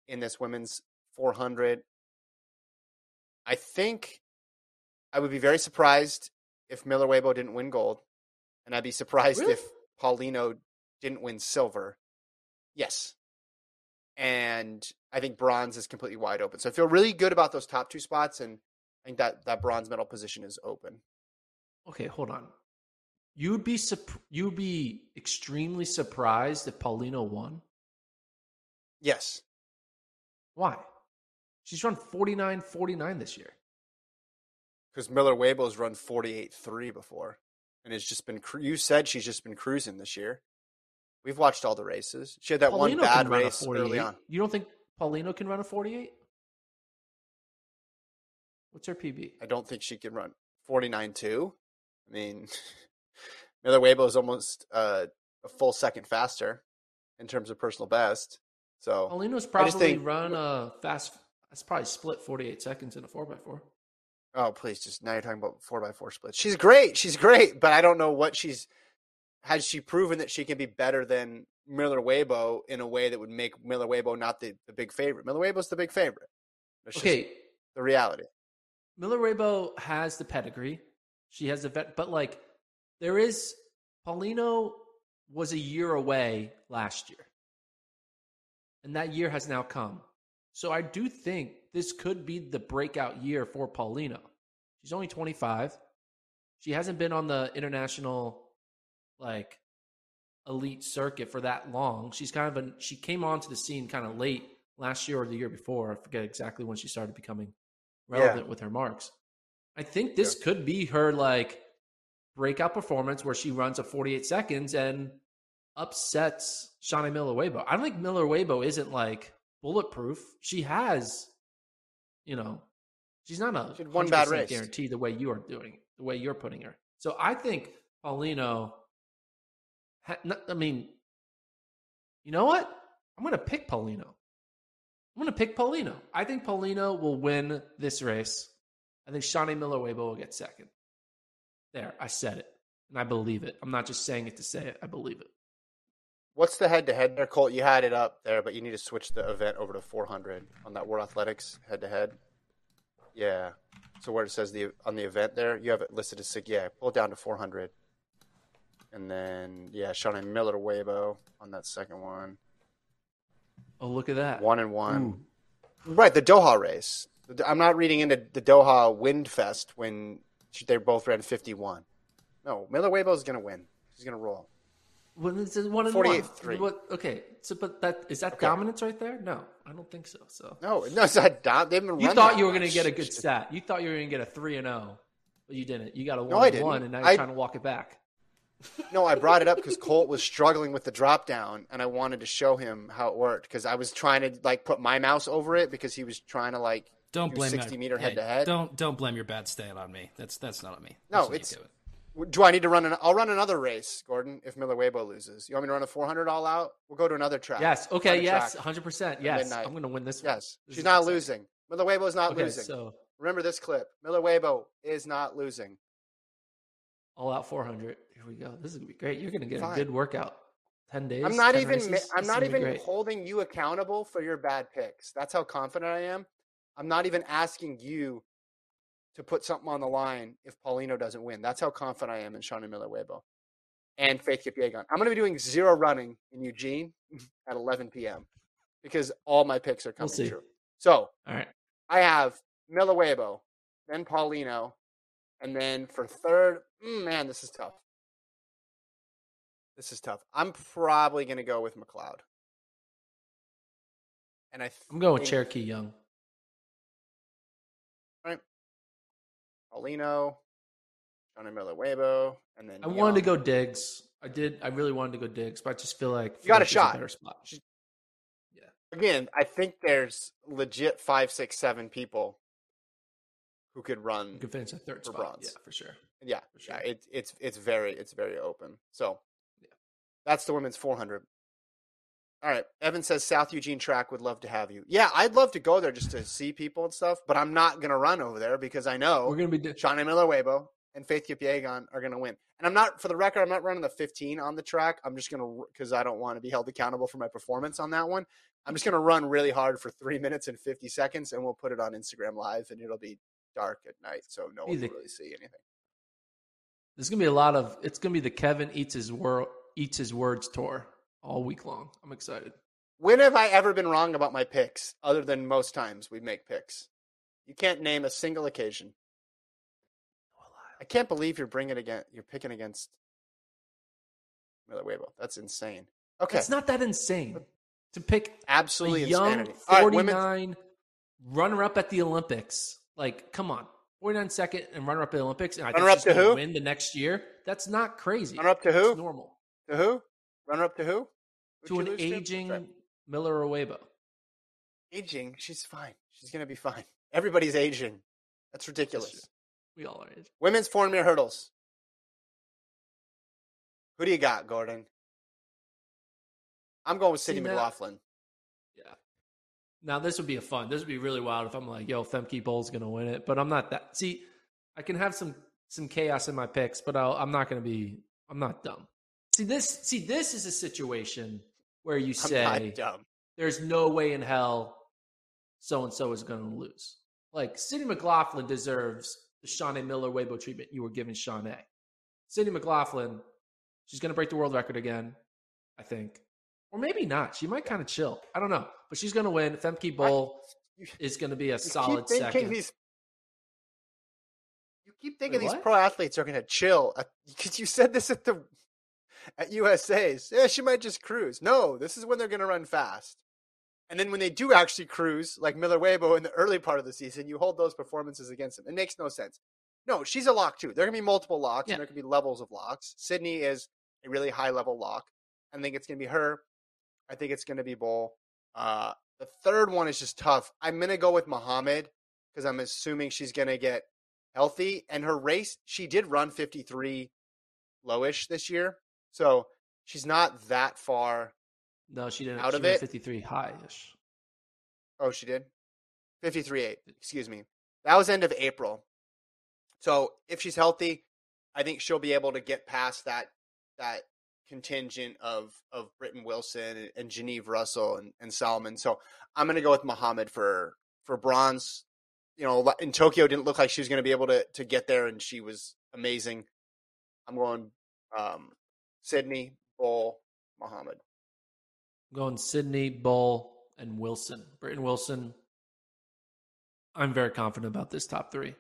in this women's 400. I think I would be very surprised if Miller Uibo didn't win gold, and I'd be surprised Really? if Paulino didn't win silver. Yes, and I think bronze is completely wide open. So I feel really good about those top two spots, and I think that that bronze medal position is open. Okay, hold on. You'd be sup- you'd be extremely surprised if Paulino won. Yes, Why? She's run 49 49 this year. because Miller Uibo's run forty eight three before, and has just been. cru- You said she's just been cruising this year. We've watched all the races. She had that one Paulino bad can run race early on. You don't think Paulino can run a 48? What's her PB? I don't think she can run 49 2. I mean, Miller Uibo is almost uh, a full second faster in terms of personal best. So Paulino's probably think- run a fast. That's probably split 48 seconds in a 4x4. Oh, please, just now you're talking about four by four splits. She's great. She's great, but I don't know what she's has she proven that she can be better than Miller Uibo in a way that would make Miller Uibo not the, the big favorite. Miller Uibo's the big favorite. Just Okay, the reality. Miller Uibo has the pedigree. She has the vet, but like there is Paulino was a year away last year. And that year has now come. So I do think this could be the breakout year for Paulino. She's only 25. She hasn't been on the international like elite circuit for that long. She's kind of a she came onto the scene kind of late last year or the year before. I forget exactly when she started becoming relevant with her marks. I think this could be her like breakout performance where she runs a 48 seconds and upsets Shaunae Miller Uibo. I don't think Miller Uibo isn't like bulletproof. She has, you know, she's not a She one bad race. guarantee the way you are doing, the way you're putting her. So I think Paulino. I mean, you know what? I'm going to pick Paulino. I'm going to pick Paulino. I think Paulino will win this race. I think Shaunae Miller Uibo will get second. There, I said it, and I believe it. I'm not just saying it to say it. I believe it. What's the head to head there, Colt? You had it up there, but you need to switch the event over to 400 on that World Athletics head to head. Yeah. So where it says the on the event there, you have it listed as six. Yeah, pull it down to 400. And then yeah, Shaunae Miller Uibo on that second one, Oh, look at that. one and one. Ooh. Right, the Doha race. I'm not reading into the Doha Wind Fest when they both ran 51. No, Miller Uibo is going to win. She's going to roll. When it's a one and 48 one. three. What? Okay. So, but that is that Okay. dominance right there? No, I don't think so. So No, no, it's not. Dom- They've been you running thought you were going to get a good stat. You thought you were going to get a three and zero, but you didn't. You got a one I and didn't. one, and now you're I- trying to walk it back. No, I brought it up because Colt was struggling with the drop down, and I wanted to show him how it worked because I was trying to like put my mouse over it because he was trying to like Don't do blame 60 my- meter head to head. Don't don't blame your bad stat on me. That's that's not on me. No, That's what you it's- do it. Do I need to run an? I'll run another race, Gordon. If Miller Uibo loses, you want me to run a 400 all out? We'll go to another track. Yes. Okay. Another Yes. Hundred percent. Yes. midnight. I'm going to win this. Yes, This she's not losing. Miller Uibo's not Okay. losing. So Remember this clip. Miller Uibo is not losing. all out 400. Here we go. This is going to be great. You're going to get Fine. a good workout. Ten days. I'm not 10 even. races. I'm is not even holding you accountable for your bad picks. That's how confident I am. I'm not even asking you to put something on the line if Paulino doesn't win. That's how confident I am in Shaunae Miller Uibo and Faith Kipyegon. I'm going to be doing zero running in Eugene at 11 p.m. because all my picks are We'll coming true. So All right. I have Miller Uibo, then Paulino, and then for third, mm, man, this is tough. This is tough. I'm probably going to go with McLeod. And I I'm going with Cherokee Young. Paulino, Johnny Miller Uibo, and then I wanted to go Diggs. I did. I really wanted to go Diggs, but I just feel like You got a shot. better spot. She- Again, I think there's legit five, six, seven people who could run could finish a third For spot. bronze. Yeah, for sure. Yeah, For sure. yeah, it's it's it's very it's very open. So, Yeah. that's the women's 400. All right, Evan says South Eugene track would love to have you. Yeah, I'd love to go there just to see people and stuff, but I'm not gonna run over there because I know We're gonna be. Shaunae Miller Uibo and Faith Kipyegon are gonna win. And I'm not, for the record, I'm not running the 15 on the track. I'm just gonna because I don't want to be held accountable for my performance on that one. I'm just gonna run really hard for three minutes and 50 seconds, and we'll put it on Instagram Live, and it'll be dark at night, so no one will really see anything. There's gonna be a lot of. It's gonna be the Kevin eats his word eats his words tour all week long. I'm excited. when have I ever been wrong about my picks other than most times we make picks? You can't name a single occasion. I can't believe you're bringing again. You're picking against Miller Uibo. That's insane. Okay, It's not that insane to pick absolutely a young insanity. 49 women's- runner up at the Olympics. Like, come on. 49 second and runner up at the Olympics. And I Runner think up she's gonna who? win the next year. That's not crazy. Runner up to who? It's normal. to who? Runner up to who? To an aging Sorry. Miller Uibo. aging. She's fine. She's gonna be fine. Everybody's aging. That's ridiculous. We all are aging. Women's 400 meter hurdles. Who do you got, Gordon? I'm going with See, Sydney now- McLaughlin. Yeah. Now this would be a fun. This would be really wild if I'm like, yo, Femke Bol's gonna win it, but I'm not that. See, I can have some some chaos in my picks, but I'll, I'm not gonna be. I'm not dumb. See this. See this is a situation where you say there's no way in hell so and so is gonna lose. Like Sydney McLaughlin deserves the Shaunae Miller Uibo treatment you were giving Shaunae. Sydney McLaughlin, she's gonna break the world record again, I think. Or maybe not. She might kind of chill. I don't know. But she's going to win. Femke Bol You, is going to be a solid second. these. You keep thinking Wait, these pro athletes are going to chill uh, because you said this at the at USA's. Yeah, she might just cruise. No, this is when they're going to run fast. And then when they do actually cruise, like Miller Uibo in the early part of the season, you hold those performances against them. It makes no sense. No, she's a lock too. There to be multiple locks, Yeah. and there can be levels of locks. Sydney is a really high level lock. I think it's going to be her. I think it's going to be Bol. Uh, the third one is just tough. I'm going to go with Muhammad because I'm assuming she's going to get healthy. And her race, she did run 53 lowish this year. So she's not that far. no, she didn't. out she of it. 53 high ish. Oh, she did? 53 8. Excuse me. That was end of April. So if she's healthy, I think she'll be able to get past that that contingent of of Britton Wilson and, and Janieve Russell and, and Solomon. So I'm gonna go with Muhammad for for bronze. You know, in Tokyo didn't look like she was gonna be able to to get there and she was amazing. I'm going um Sydney, Bol, Muhammad. I'm going Sydney, Bol, and Wilson. Britton Wilson. I'm very confident about this top three.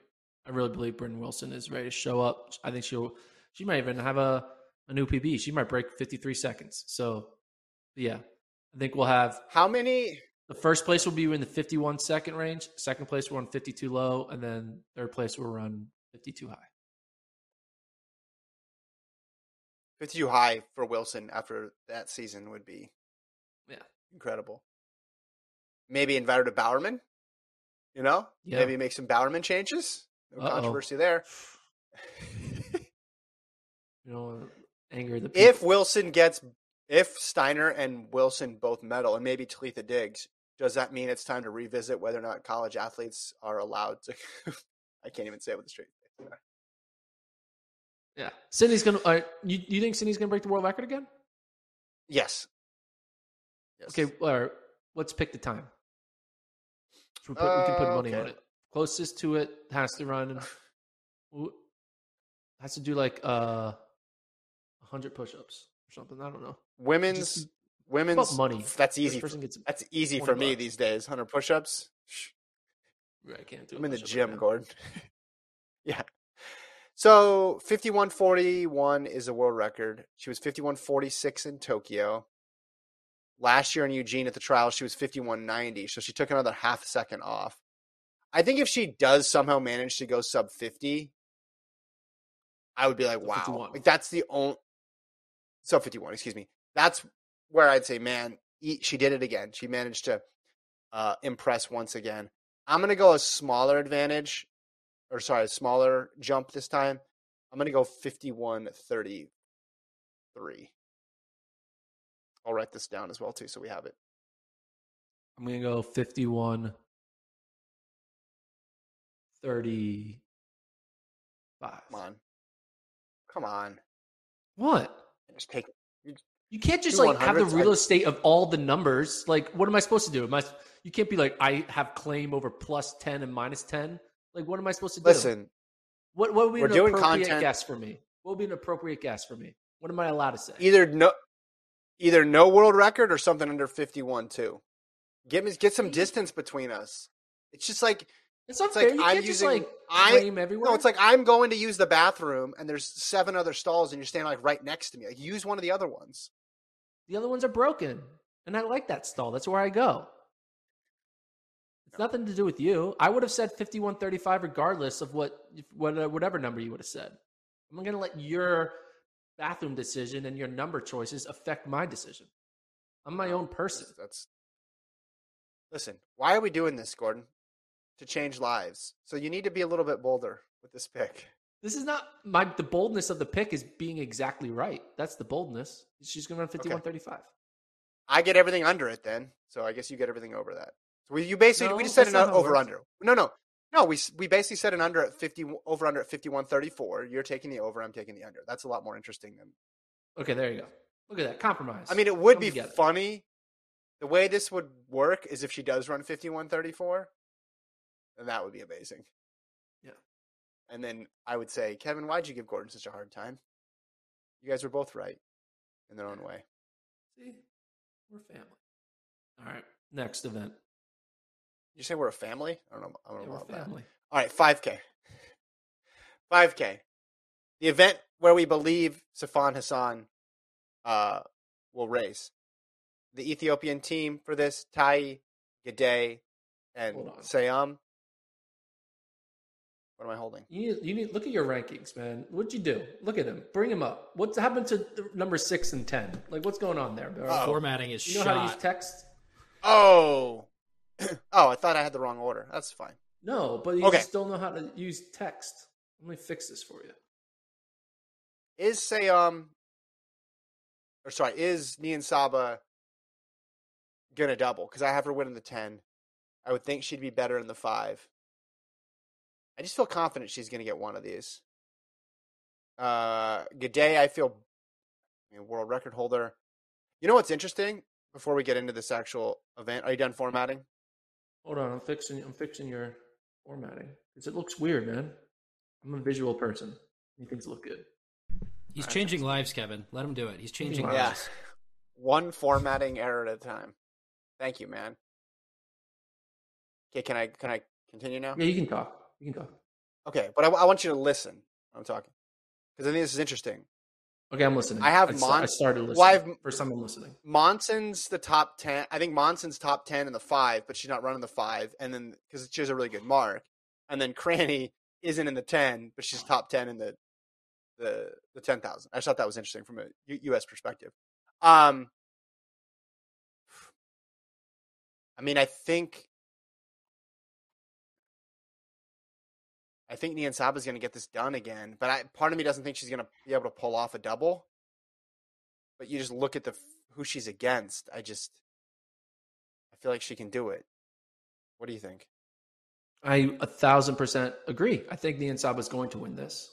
I really believe Britton Wilson is ready to show up. I think she'll. She might even have a a new PB. She might break 53 seconds. So, yeah, I think we'll have How many the first place will be in the 51 second range. Second place will run 52 low, and then third place will run 52 high. 52 high for Wilson after that season would be Yeah. incredible. Maybe invite her to Bowerman. You know, Yeah. maybe make some Bowerman changes. No Uh-oh. controversy there. You know, anger the people. if Wilson gets, if Steiner and Wilson both medal, and maybe Talitha Diggs, does that mean it's time to revisit whether or not college athletes are allowed to? I can't even say it with a straight face. Yeah, Sydney's gonna. Uh, you you think Sydney's gonna break the world record again? Yes. yes. Okay, or let's pick the time. So we, put, we can put Uh, money on it. Closest to it has to run. Has to do like uh, hundred push-ups or something. I don't know. Women's Just women's money. That's easy. gets. That's easy for me bucks. these days. Hundred push-ups. Shh. I can't do. I'm in the push-up right gym. Gordon. yeah. So 5141 is a world record. She was 5146 in Tokyo. Last year in Eugene at the trial, she was 5190. So she took another half second off. I think if she does somehow manage to go sub 50, I would be like, wow. 51. Like that's the only sub 51, excuse me. That's where I'd say, man, she did it again. She managed to uh, impress once again. I'm going to go a smaller advantage, or sorry, a smaller jump this time. I'm going to go 51 33. I'll write this down as well, too, so we have it. I'm gonna go 51 35. Come on. Come on. What? Just take You can't just like have the real estate of all the numbers. Like, what am I supposed to do? Am I? You can't be like, I have claim over plus ten and minus ten. Like, what am I supposed to do? Listen, what what would be we're an doing appropriate content- guess for me? What would be an appropriate guess for me? What am I allowed to say? either no either no world record or something under 51 too. Get me get some distance between us. It's just like It's it's like you I'm can't just using like I everywhere. no, it's like I'm going to use the bathroom and there's seven other stalls and you're standing like right next to me. Like use one of the other ones. the other ones are broken, and I like that stall. That's where I go. It's nothing to do with you. I would have said fifty-one thirty-five regardless of what, what uh, whatever number you would have said. I'm going to let your bathroom decision and your number choices affect my decision. I'm my own person. That's, that's listen. Why are we doing this, Gordon? To change lives. So you need to be a little bit bolder with this pick. This is not my the boldness of the pick is being exactly right. That's the boldness. She's going to run fifty-one thirty-five. I get everything under it then. So I guess you get everything over that. So we, you basically No, we just said an over under. No, no. No, we we basically said an under at 50 over under at 51.34. You're taking the over, I'm taking the under. That's a lot more interesting than Okay, there you go. Look at that compromise. I mean, it would Come be together. funny. The way this would work is if she does run 51.34, then that would be amazing. Yeah. And then I would say, Kevin, why'd you give Gordon such a hard time? You guys were both right in their own way. See, we're family. All right, next event. Did you say we're a family? I don't know. I don't Yeah, know we're about that. family. All right, 5K. 5K. The event where we believe Sifan Hassan uh, will race. The Ethiopian team for this, Taye, Gidey, and Hold. Sayam. What am I holding? You need, you need look at your rankings, man. What'd you do? Look at him. Bring him up. What's happened to the number six and ten? Like, what's going on there? bro? Formatting is you know shot. how to use text? Oh. oh, I thought I had the wrong order. That's fine. No, but you Okay. still know how to use text. Let me fix this for you. Is say um, or sorry, is Niyonsaba going to double? Because I have her winning the 10. I would think she'd be better in the 5. I just feel confident she's going to get one of these. Uh, Gidey, I feel I mean, world record holder. You know what's interesting? Before we get into this actual event, are you done formatting? Hold on, I'm fixing. I'm fixing your formatting because it looks weird, man. I'm a visual person. He things look good. He's Alright, changing lives, Kevin. Let him do it. He's changing Yeah. lives. One formatting error at a time. Thank you, man. Okay, can I can I continue now? Yeah, you can talk. You can talk. Okay, but I, I want you to listen. I'm talking because I think this is interesting. Okay, I'm listening. I have I, Mon- I started listening. Well, I've- First time I'm listening. Monson's the top ten. I think Monson's top ten in the five, but she's not running the five. And then because she has a really good mark, and then Cranny isn't in the ten, but she's top ten in the the the ten thousand. I just thought that was interesting from a U- U.S. perspective. Um, I mean, I think. I think Niyonsaba's going to get this done again, but I, part of me doesn't think she's going to be able to pull off a double. But you just look at the who she's against. I just, I feel like she can do it. What do you think? I a thousand percent agree. I think Nian Saba is going to win this.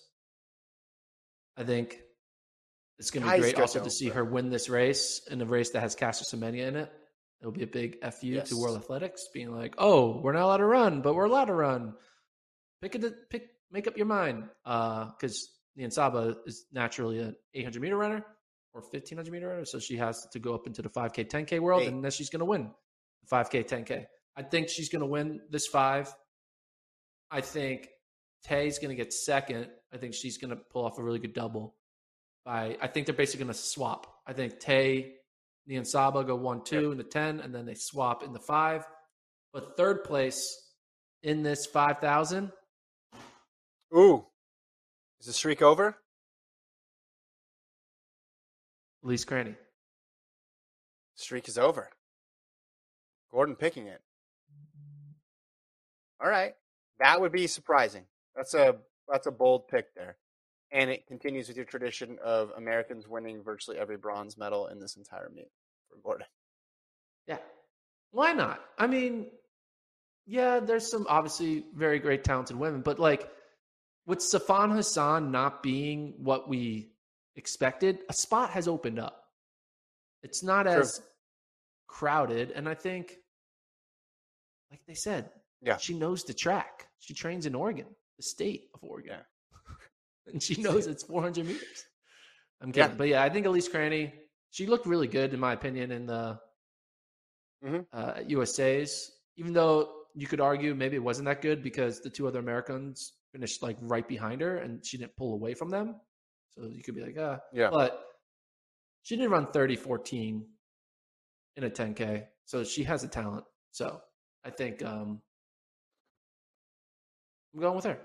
I think it's going to be great also to see her win this race in a race that has Caster Semenya in it. It'll be a big fu Yes. to World Athletics, being like, "Oh, we're not allowed to run, but we're allowed to run." Pick it, pick, make up your mind, uh, because Saba is naturally an 800 meter runner or 1500 meter runner, so she has to go up into the 5K, 10K world, Eight. and then she's going to win the 5K, 10K. I think she's going to win this five. I think Taye's going to get second. I think she's going to pull off a really good double. By I think they're basically going to swap. I think Tay, Niyonsaba go one two in the ten, and then they swap in the five. But third place in this five thousand, Ooh, is the streak over? Elise Cranny. Streak is over. Gordon picking it. All right, that would be surprising. That's a that's a bold pick there, and it continues with your tradition of Americans winning virtually every bronze medal in this entire meet for Gordon. Yeah. Why not? I mean, yeah, there's some obviously very great talented women, but like with Sifan Hassan not being what we expected, a spot has opened up. It's not True. as crowded, and I think, like they said, Yeah. she knows the track. She trains in Oregon, the state of Oregon, Yeah. and she knows it's 400 meters. I'm Yeah. kidding, but yeah, I think Elise Cranny. she looked really good in my opinion in the Mhm. uh, USA's. Even though you could argue maybe it wasn't that good because the two other Americans finished like right behind her and she didn't pull away from them. So you could be like, ah, Yeah. But she didn't run 30 14 in a 10K. So she has a talent. So I think um, I'm going with her.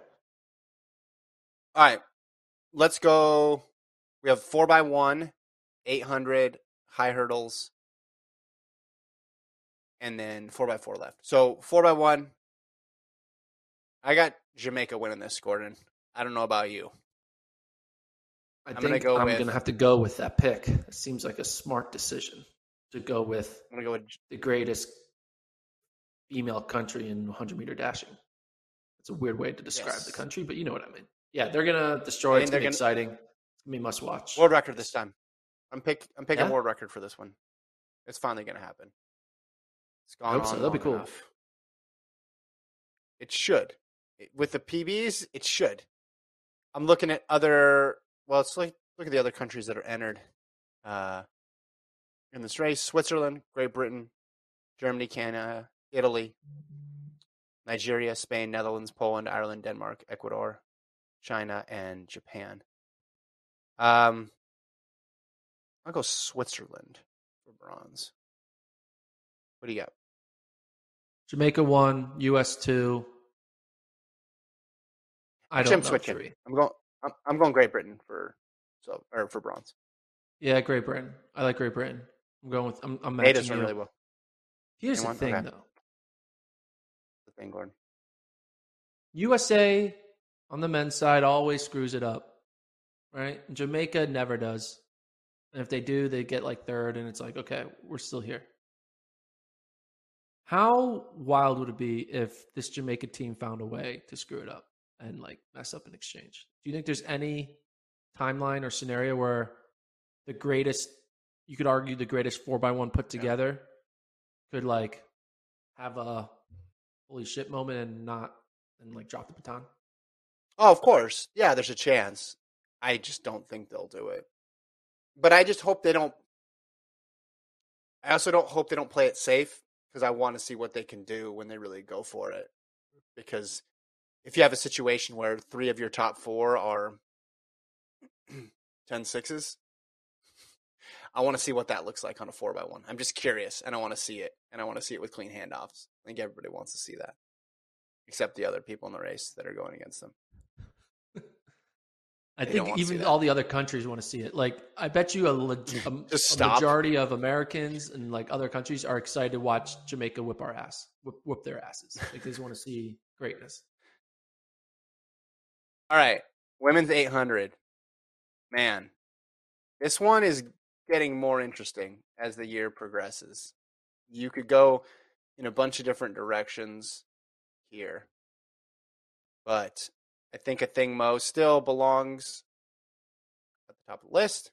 All right, let's go. We have four by one, eight hundred high hurdles, and then four by four left. So four by one, I got Jamaica winning this, Gordon. I don't know about you. I I'm think gonna go I'm with- going to have to go with that pick. It seems like a smart decision to go with I'm gonna go with the greatest female country in 100 meter dashing. It's a weird way to describe Yes. the country, but you know what I mean. Yeah, they're gonna destroy. I it. It's gonna be exciting. It's gonna be must watch. world record this time. I'm pick. I'm picking Yeah? world record for this one. It's finally gonna happen. It's gone so. That'd be cool. enough. It should. It- With the PBs, it should. I'm looking at other. Well, let's look, look at the other countries that are entered uh, in this race: Switzerland, Great Britain, Germany, Canada, Italy, Nigeria, Spain, Netherlands, Poland, Ireland, Denmark, Ecuador, China, and Japan. Um, I'll go Switzerland for bronze. What do you got? Jamaica one, U.S. two. I don't I'm know switching. three. I'm going. I'm, I'm going Great Britain for so or for bronze. Yeah, Great Britain. I like Great Britain. I'm going with. I'm, I'm matching you. really well. Here's Anyone? the thing, Okay. though. The thing, Gordon. USA on the men's side always screws it up, right? Jamaica never does. And if they do, they get like third, and it's like, okay, we're still here. How wild would it be if this Jamaica team found a way to screw it up and like mess up an exchange? Do you think there's any timeline or scenario where the greatest, you could argue the greatest four by one put Yeah. together, could like have a holy shit moment and not and like drop the baton? Oh, of course. Yeah, there's a chance. I just don't think they'll do it. But I just hope they don't. I also don't hope they don't play it safe because I want to see what they can do when they really go for it. Because if you have a situation where three of your top four are 10 sixes, I want to see what that looks like on a four by one. I'm just curious and I want to see it. And I want to see it with clean handoffs. I think everybody wants to see that, except the other people in the race that are going against them. I They think even all the other countries want to see it. Like, I bet you a, mm. a, Just a majority of Americans and like other countries are excited to watch Jamaica whip our ass, whip, whip their asses because they just want to see greatness. All right, women's 800. Man, this one is getting more interesting as the year progresses. You could go in a bunch of different directions here. But I think Athing Mu still belongs at the top of the list.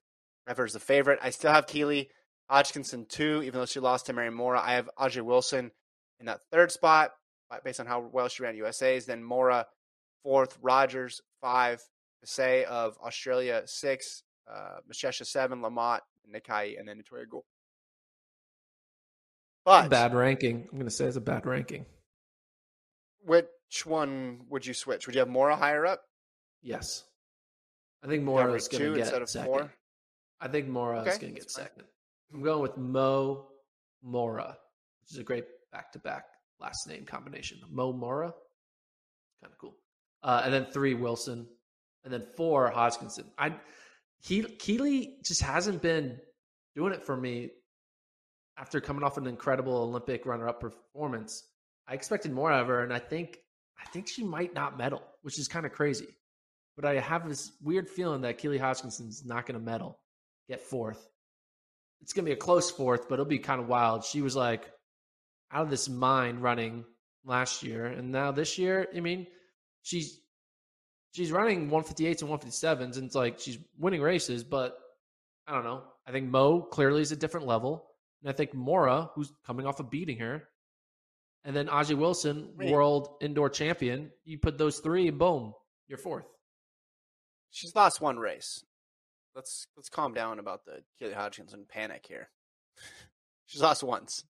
Her the favorite. I still have Keely Hodgkinson too, even though she lost to Mary Moraa. I have Ajeé Wilson in that third spot based on how well she ran USA's. Then Moraa fourth, Rogers five, Say of Australia six, uh, seven, Lamont, Nikai, and then Victoria Gould. But bad ranking. I'm going to say it's a bad ranking. Which one would you switch? Would you have Moraa higher up? Yes. I think Moraa is going to get instead of second. four? I think Moraa okay, is going to get fine. second. I'm going with Mo Moraa, which is a great back-to-back last name combination. Mo Moraa, kind of cool. Uh, and then three Wilson, and then four Hodgkinson. I he Keely just hasn't been doing it for me after coming off an incredible Olympic runner-up performance. I expected more of her, and I think I think she might not medal, which is kind of crazy. But I have this weird feeling that Keely Hodgkinson's not going to medal, get fourth. It's going to be a close fourth, but it'll be kind of wild. She was like out of this mind running last year, and now this year, I mean, she's she's running 158s and 157s, and it's like she's winning races, but I don't know. I think Mo clearly is a different level, and I think Moraa, who's coming off of beating her, and then Ajeé Wilson, Wait. world indoor champion. You put those three, boom, you're fourth. She's lost one race. let's let's calm down about the Keely Hodgkinson panic here. She's lost once.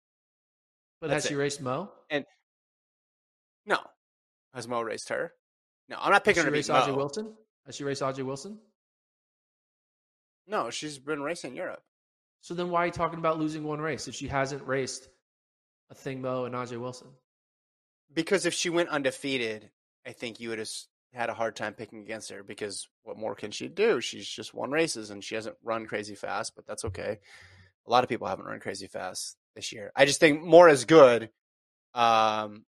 But That's has she it. raced Mo? And no, has Mo raced her? No, I'm not Has picking she her to raced beat AJ Wilson? Has she raced AJ Wilson? No, she's been racing Europe. So then why are you talking about losing one race if she hasn't raced Athing Mu and AJ Wilson? Because if she went undefeated, I think you would have had a hard time picking against her. Because what more can she do? She's just won races and she hasn't run crazy fast, but that's okay. A lot of people haven't run crazy fast this year. I just think more is good. Um,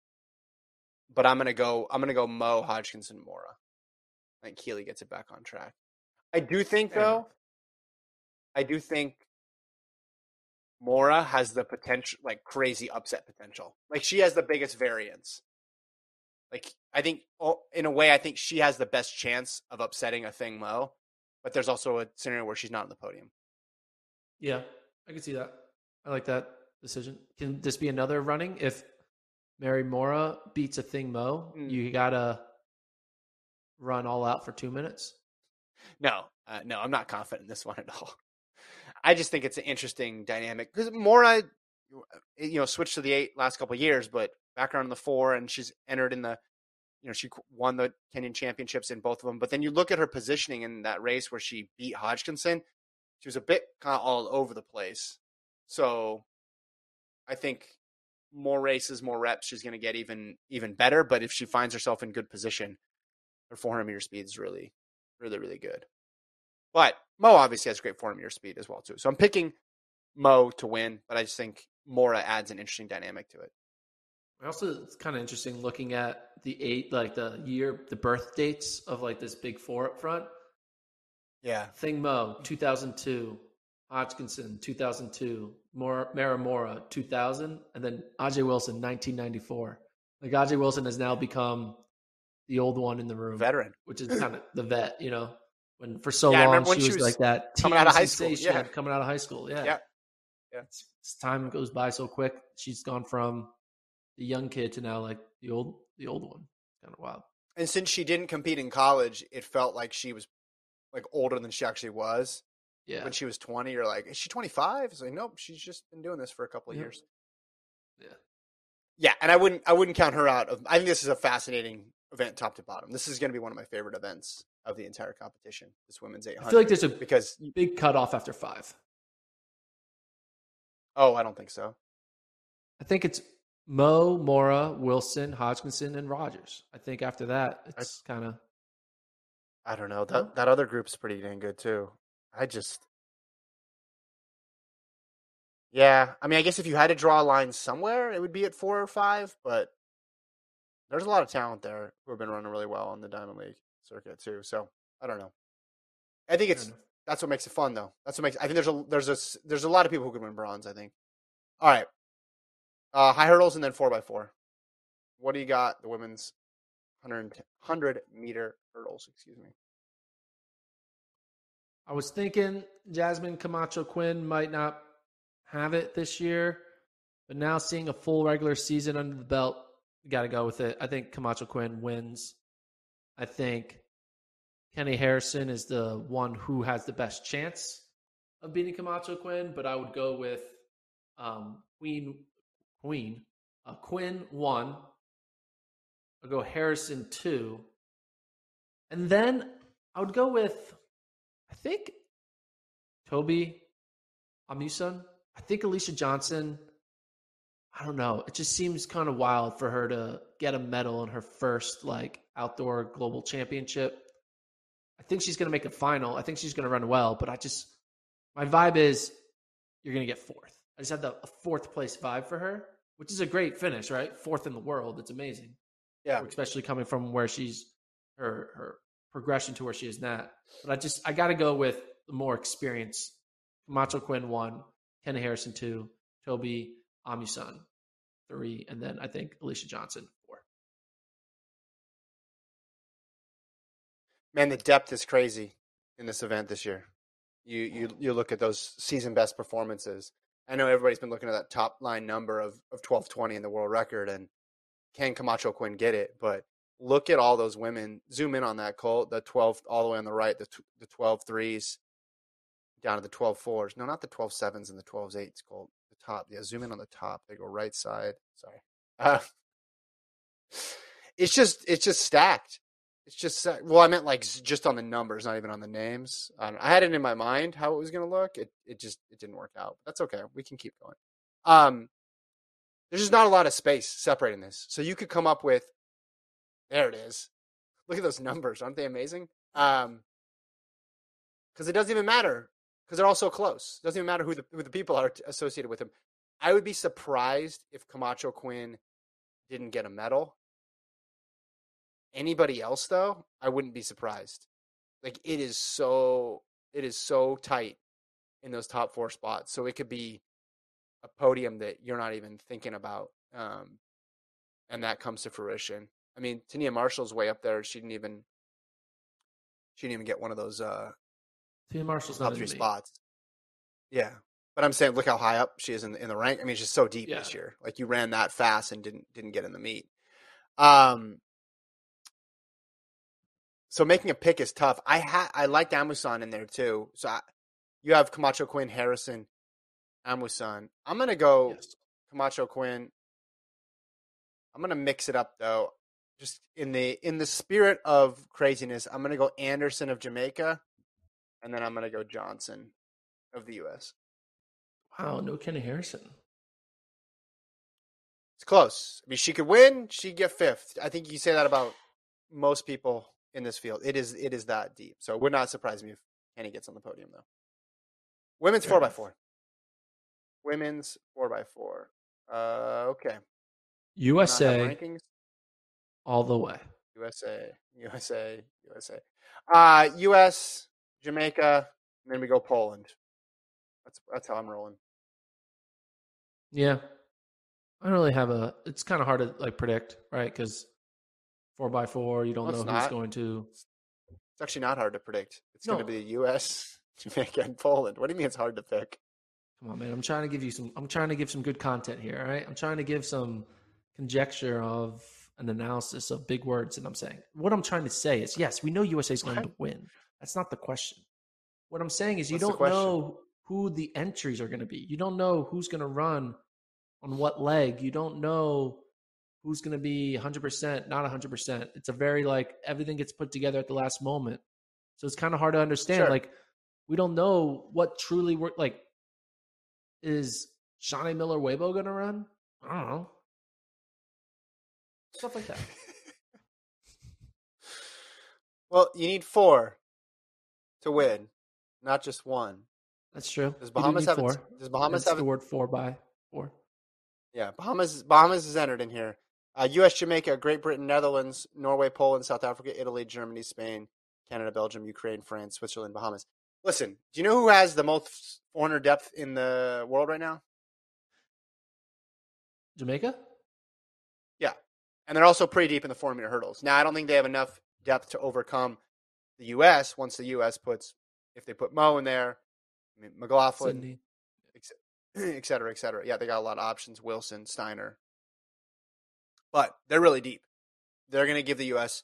but I'm gonna go. I'm gonna go Mo Hodgkinson Moraa. I think Keely gets it back on track. I do think though. I do think Moraa has the potential, like crazy upset potential. Like she has the biggest variance. Like I think, in a way, I think she has the best chance of upsetting Athing Mu. But there's also a scenario where she's not on the podium. Yeah, I can see that. I like that decision. Can this be another running? If Mary Moraa beats Athing Mu, Mm. you gotta run all out for two minutes. No, uh, no, I'm not confident in this one at all. I just think it's an interesting dynamic because Moraa, you know, switched to the eight last couple years, but background in the four, and she's entered in the, you know, she won the Kenyan championships in both of them. But then you look at her positioning in that race where she beat Hodgkinson, she was a bit kind of all over the place. So, I think more races, more reps, she's going to get even even better. But if she finds herself in good position, her 400 meter speed is really really, really good. But Mo obviously has great 400 meter speed as well too. So I'm picking Mo to win, but I just think Moraa adds an interesting dynamic to it. Also, it's kind of interesting looking at the eight, like the year, the birth dates of like this big four up front. Yeah. Thing Mo, 2002. Hodgkinson, 2002. Mor- Mara Moraa, 2000. And then AJ Wilson, 1994. Like AJ Wilson has now become the old one in the room, Veteran. which is kind of the vet, you know? When for so Yeah, long remember she was, was like that coming out of high school, yeah. coming out of high school. Yeah. Yeah. Yeah. It's, it's- time goes by so quick. She's gone from the young kid to now like the old the old one. Kind of wild. And since she didn't compete in college, it felt like she was like older than she actually was. Yeah. When she was 20, you're like, is she 25? It's like, nope, she's just been doing this for a couple of Yeah. years. Yeah. Yeah, and I wouldn't I wouldn't count her out. Of, I think this is a fascinating event top to bottom. This is going to be one of my favorite events of the entire competition. This women's 800. I feel like there's a because big cutoff after five. oh, I don't think so. I think it's Mo, Moraa, Wilson, Hodgkinson, and Rogers. I think after that, it's kind of I don't know. That that other group's pretty dang good too. I just Yeah, I mean I guess if you had to draw a line somewhere, it would be at 4 or 5, but there's a lot of talent there who have been running really well on the Diamond League circuit too. So, I don't know. I think it's that's what makes it fun though. That's what makes I think there's a there's a there's a lot of people who can win bronze, I think. All right. Uh high hurdles and then 4 by 4 What do you got? The women's 100 100 meter hurdles, excuse me. I was thinking Jasmine Camacho Quinn might not have it this year, but now seeing a full regular season under the belt, got to go with it. I think Camacho Quinn wins. I think Keni Harrison is the one who has the best chance of beating Camacho Quinn, but I would go with um, Queen Queen uh, Quinn one. I'll go Harrison two, and then I would go with I think Tobi Amusan. I think Alaysha Johnson. I don't know. It just seems kind of wild for her to get a medal in her first like outdoor global championship. I think she's going to make a final. I think she's going to run well, but I just my vibe is you're going to get fourth. I just have the a fourth place vibe for her, which is a great finish, right? Fourth in the world. It's amazing Yeah. especially coming from where she's her her progression to where she is now. But I just I got to go with the more experience. Camacho Quinn one, Ken Harrison two, Tobi Amusan three, and then I think Alaysha Johnson Man, the depth is crazy in this event this year. You you you look at those season best performances. I know everybody's been looking at that top line number of of twelve twenty in the world record, and can Camacho Quinn get it? But look at all those women. Zoom in on that Colt, the twelve all the way on the right, the the twelve threes. down to the 12 fours. No, not the 12 sevens and the 12 eights. The top. Yeah, zoom in on the top. They go right side. Sorry. Uh, it's just it's just stacked. It's just well, I meant like just on the numbers, not even on the names. I, I had it in my mind how it was going to look. It it just it didn't work out. That's okay. We can keep going. Um, there's just not a lot of space separating this, so you could come up with. There it is. Look at those numbers, aren't they amazing? Um, because it doesn't even matter because they're all so close. It doesn't even matter who the who the people are associated with him. I would be surprised if Camacho Quinn didn't get a medal. Anybody else though, I wouldn't be surprised. Like it is so it is so tight in those top four spots. So it could be a podium that you're not even thinking about. Um, and that comes to fruition. I mean, Tonea Marshall's way up there. She didn't even she didn't even get one of those uh Tia Marshall's not top three spots. Yeah. But I'm saying look how high up she is in the, in the rank. I mean, just so deep Yeah. this year. Like you ran that fast and didn't didn't get in the meet. Um so making a pick is tough. I ha- I liked Amusan in there too. So I, you have Camacho Quinn, Harrison, Amusan. I'm gonna go Yes. Camacho Quinn. I'm gonna mix it up though. Just in the in the spirit of craziness, I'm gonna go Anderson of Jamaica, and then I'm gonna go Johnson of the U.S. Wow, no Keni Harrison. It's close. I mean, she could win. She'd get fifth. I think you say that about most people in this field. It is it is that deep. So it would not surprise me if Keni gets on the podium though. Women's four by four. Women's four by four. Uh, okay. USA rankings. all the way. USA, USA, USA. Uh, US, Jamaica, and then we go Poland. That's that's how I'm rolling. Yeah. I don't really have a. It's kind of hard to like predict, right? Because four by four, you don't No, know who's not. going to. It's actually not hard to predict. It's going to be the US, Jamaica, and Poland. What do you mean it's hard to pick? Come on, man. I'm trying to give you some. I'm trying to give some good content here. All right. I'm trying to give some conjecture of an analysis of big words, and I'm saying what I'm trying to say is yes, we know USA is going to win. That's not the question. What I'm saying is you What's don't know who the entries are going to be. You don't know who's going to run on what leg. You don't know who's going to be 100%, not 100%. It's a very like everything gets put together at the last moment. So it's kind of hard to understand. Sure. Like we don't know what truly work. Like is Shaunae Miller Uibo going to run? I don't know. Stuff like that. Well, you need four to win, not just one. That's true. Does You do Bahamas need have a- does Bahamas Hence have the a- word four by four? Yeah, Bahamas. Bahamas is entered in here. Uh, U.S., Jamaica, Great Britain, Netherlands, Norway, Poland, South Africa, Italy, Germany, Spain, Canada, Belgium, Ukraine, France, Switzerland, Bahamas. Listen, do you know who has the most 400 depth in the world right now? Jamaica? Yeah, and they're also pretty deep in the four meter hurdles. Now, I don't think they have enough depth to overcome the U.S. Once the U.S. puts, if they put Mo in there, I mean, McLaughlin, Sydney. et cetera, et cetera. Yeah, they got a lot of options. Wilson, Steiner. But they're really deep. They're going to give the U.S.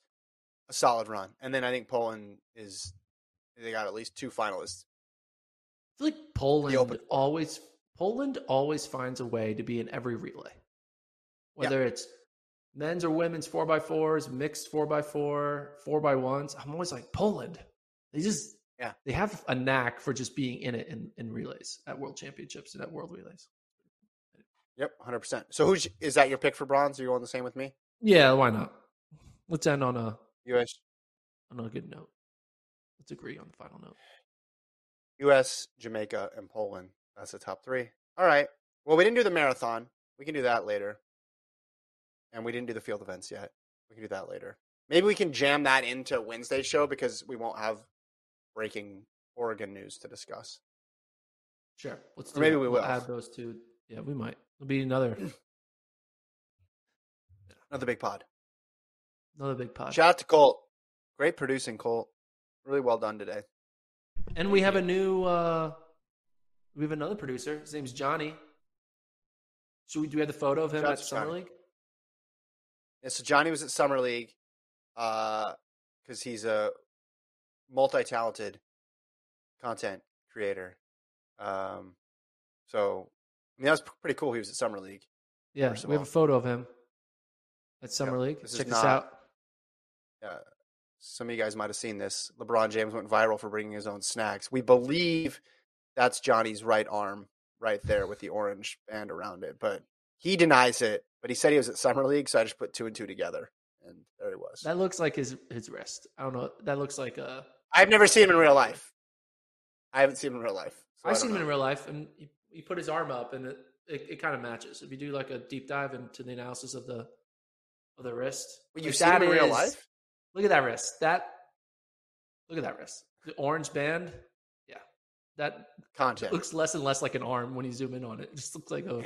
a solid run. And then I think Poland is, they got at least two finalists. I feel like Poland always Poland always finds a way to be in every relay. Whether it's men's or women's four by fours, mixed four by four, four by ones. I'm always like, Poland. They just Yeah. they have a knack for just being in it in, in relays at world championships and at world relays. Yep, 100%. So who's, is that your pick for bronze? Are you going the same with me? Yeah, why not? Let's end on a U.S., on a good note. Let's agree on the final note. U.S., Jamaica, and Poland. That's the top three. All right. Well, we didn't do the marathon. We can do that later. And we didn't do the field events yet. We can do that later. Maybe we can jam that into Wednesday's show because we won't have breaking Oregon news to discuss. Sure. Let's maybe that. we We'll will. add those two. Yeah, we might. It'll be another Another big pod. another big pod. Shout out to Colt. Great producing, Colt. Really well done today. And we have a new uh we have another producer. His name's Johnny. Should we do we have the photo of him Shout at Summer Johnny. League? Yeah, so Johnny was at Summer League uh, because he's a multi-talented content creator. Um, so I mean that was pretty cool. He was at Summer League. Yeah, we have a photo of him at Summer Yep, League. this Check this not- out. Uh, some of you guys might have seen this. LeBron James went viral for bringing his own snacks. We believe that's Johnny's right arm right there with the orange band around it, but he denies it. But he said he was at Summer League, so I just put two and two together, and there he was. That looks like his his wrist. I don't know. That looks like a. I've never seen him in real life. I haven't seen him in real life. so I've seen him in real life, and he, he put his arm up, and it, it, it kind of matches. If you do like a deep dive into the analysis of the of the wrist, you've seen him in real is- life? Look at that wrist. That look at that wrist. The orange band. Yeah, that Content. looks less and less like an arm when you zoom in on it. It just looks like a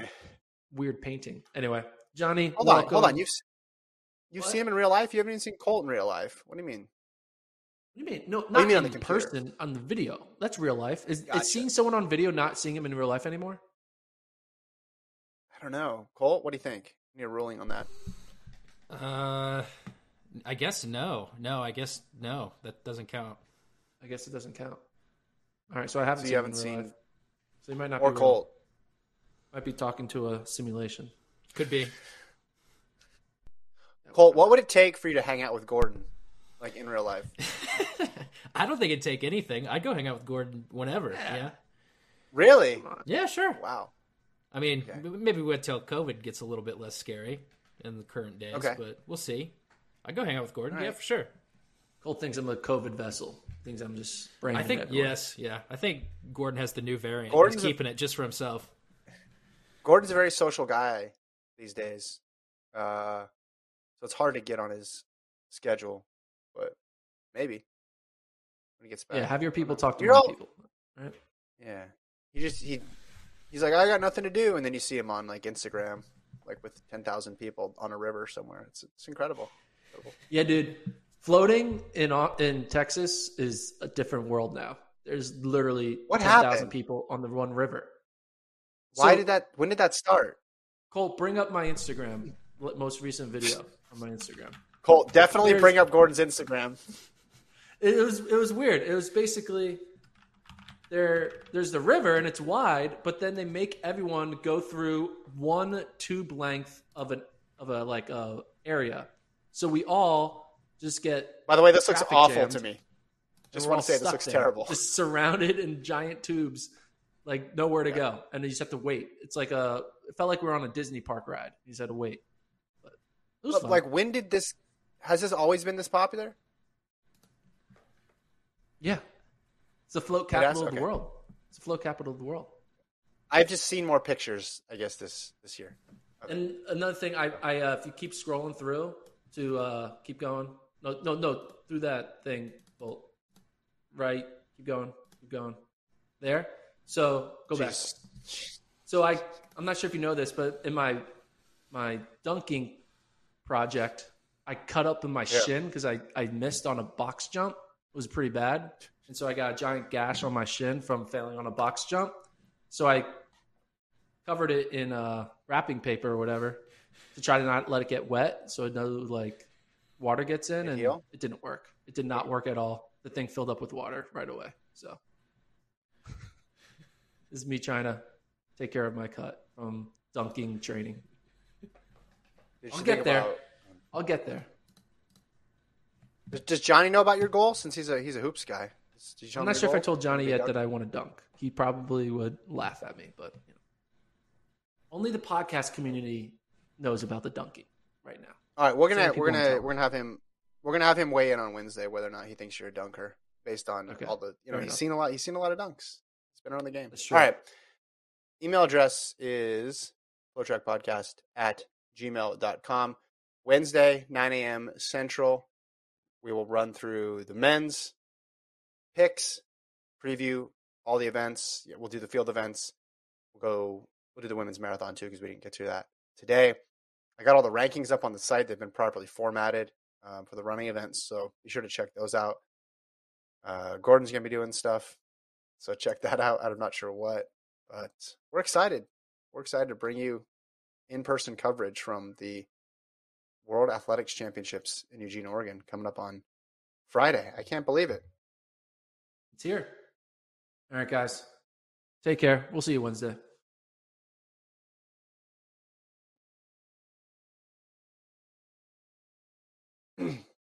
weird painting. Anyway, Johnny, Hold on, hold on. You've you've What? seen him in real life. You haven't even seen Colt in real life. What do you mean? What do you mean? No, do you not mean on in the computer? person, on the video. That's real life. Is, Gotcha. is seeing someone on video not seeing him in real life anymore? I don't know. Colt, what do you think? Need a ruling on that? Uh, I guess no. No, I guess no. That doesn't count. I guess it doesn't count. All right, so I haven't So seen you him in haven't real seen life. So you might not or be wrong. Colt? Might be talking to a simulation. Could be. Colt, what would it take for you to hang out with Gordon, like in real life? I don't think it'd take anything. I'd go hang out with Gordon whenever. Yeah. Really? Yeah, sure. Wow. I mean, Okay. m- maybe wait till COVID gets a little bit less scary in the current days, Okay. but we'll see. I'd go hang out with Gordon. All Yeah, right. for sure. Colt thinks I'm a COVID vessel. Things I'm just spraying. I think everywhere. yes, yeah. I think Gordon has the new variant. Gordon's He's a- keeping it just for himself. Gordon's a very social guy these days, uh, so it's hard to get on his schedule. Maybe when he gets back. Yeah, have your people talk to all- people. Right? Yeah, he just he he's like I got nothing to do, and then you see him on like Instagram, like with ten thousand people on a river somewhere. It's it's incredible. incredible. Yeah, dude. Floating in in Texas is a different world now. There's literally What ten thousand people on the one river. Why So- did that? When did that start? Colt, bring up my Instagram, most recent video on my Instagram. Colt, definitely There's- bring up Gordon's Instagram. It was it was weird. It was basically there. There's the river and it's wide, but then they make everyone go through one tube length of an of a like a area. So we all just get. By the way, this looks awful jammed. to me. Just want to say this looks there, terrible. Just surrounded in giant tubes, like nowhere to go, and you just have to wait. It's like a. It felt like we were on a Disney park ride. You just had to wait. But it was But, like, when did this? Has this always been this popular? Yeah, it's the float capital of the Okay. world. It's the float capital of the world. I've just seen more pictures. I guess this this year. Okay. And another thing, I, I uh, if you keep scrolling through to uh, keep going, no, no, no, through that thing, Colt, right? Keep going, keep going. There. So go back. So I, I'm not sure if you know this, but in my my dunking project, I cut up in my Yeah. shin because I I missed on a box jump. Was pretty bad, and so I got a giant gash on my shin from failing on a box jump. So I covered it in uh, wrapping paper or whatever to try to not let it get wet, so no like water gets in, and it didn't work. It did not work at all. The thing filled up with water right away. So this is me trying to take care of my cut from dunking training. Did I'll get there. about- I'll get there. Does, Johnny know about your goal since he's a he's a hoops guy? I'm not sure if I told Johnny yet dunk? that I want to dunk. He probably would laugh at me, but you know. only the podcast community knows about the dunking right now. All right, we're gonna we're gonna we're gonna have him we're gonna have him weigh in on Wednesday whether or not he thinks you're a dunker based on Okay. all the you know Fair he's enough. seen a lot he's seen a lot of dunks. He's been around the game. All right. Email address is flotrackpodcast at gmail.com. Wednesday, 9 a.m. Central. We will run through the men's picks, preview all the events. Yeah, We'll do the field events. We'll go. We'll do the women's marathon too because we didn't get to that today. I got all the rankings up on the site. They've been properly formatted um, for the running events, so be sure to check those out. Uh, Gordon's gonna be doing stuff, so check that out. I'm not sure what, but we're excited. We're excited to bring you in-person coverage from the World Athletics Championships in Eugene, Oregon, coming up on Friday. I can't believe it. It's here. All right, guys. Take care. We'll see you Wednesday.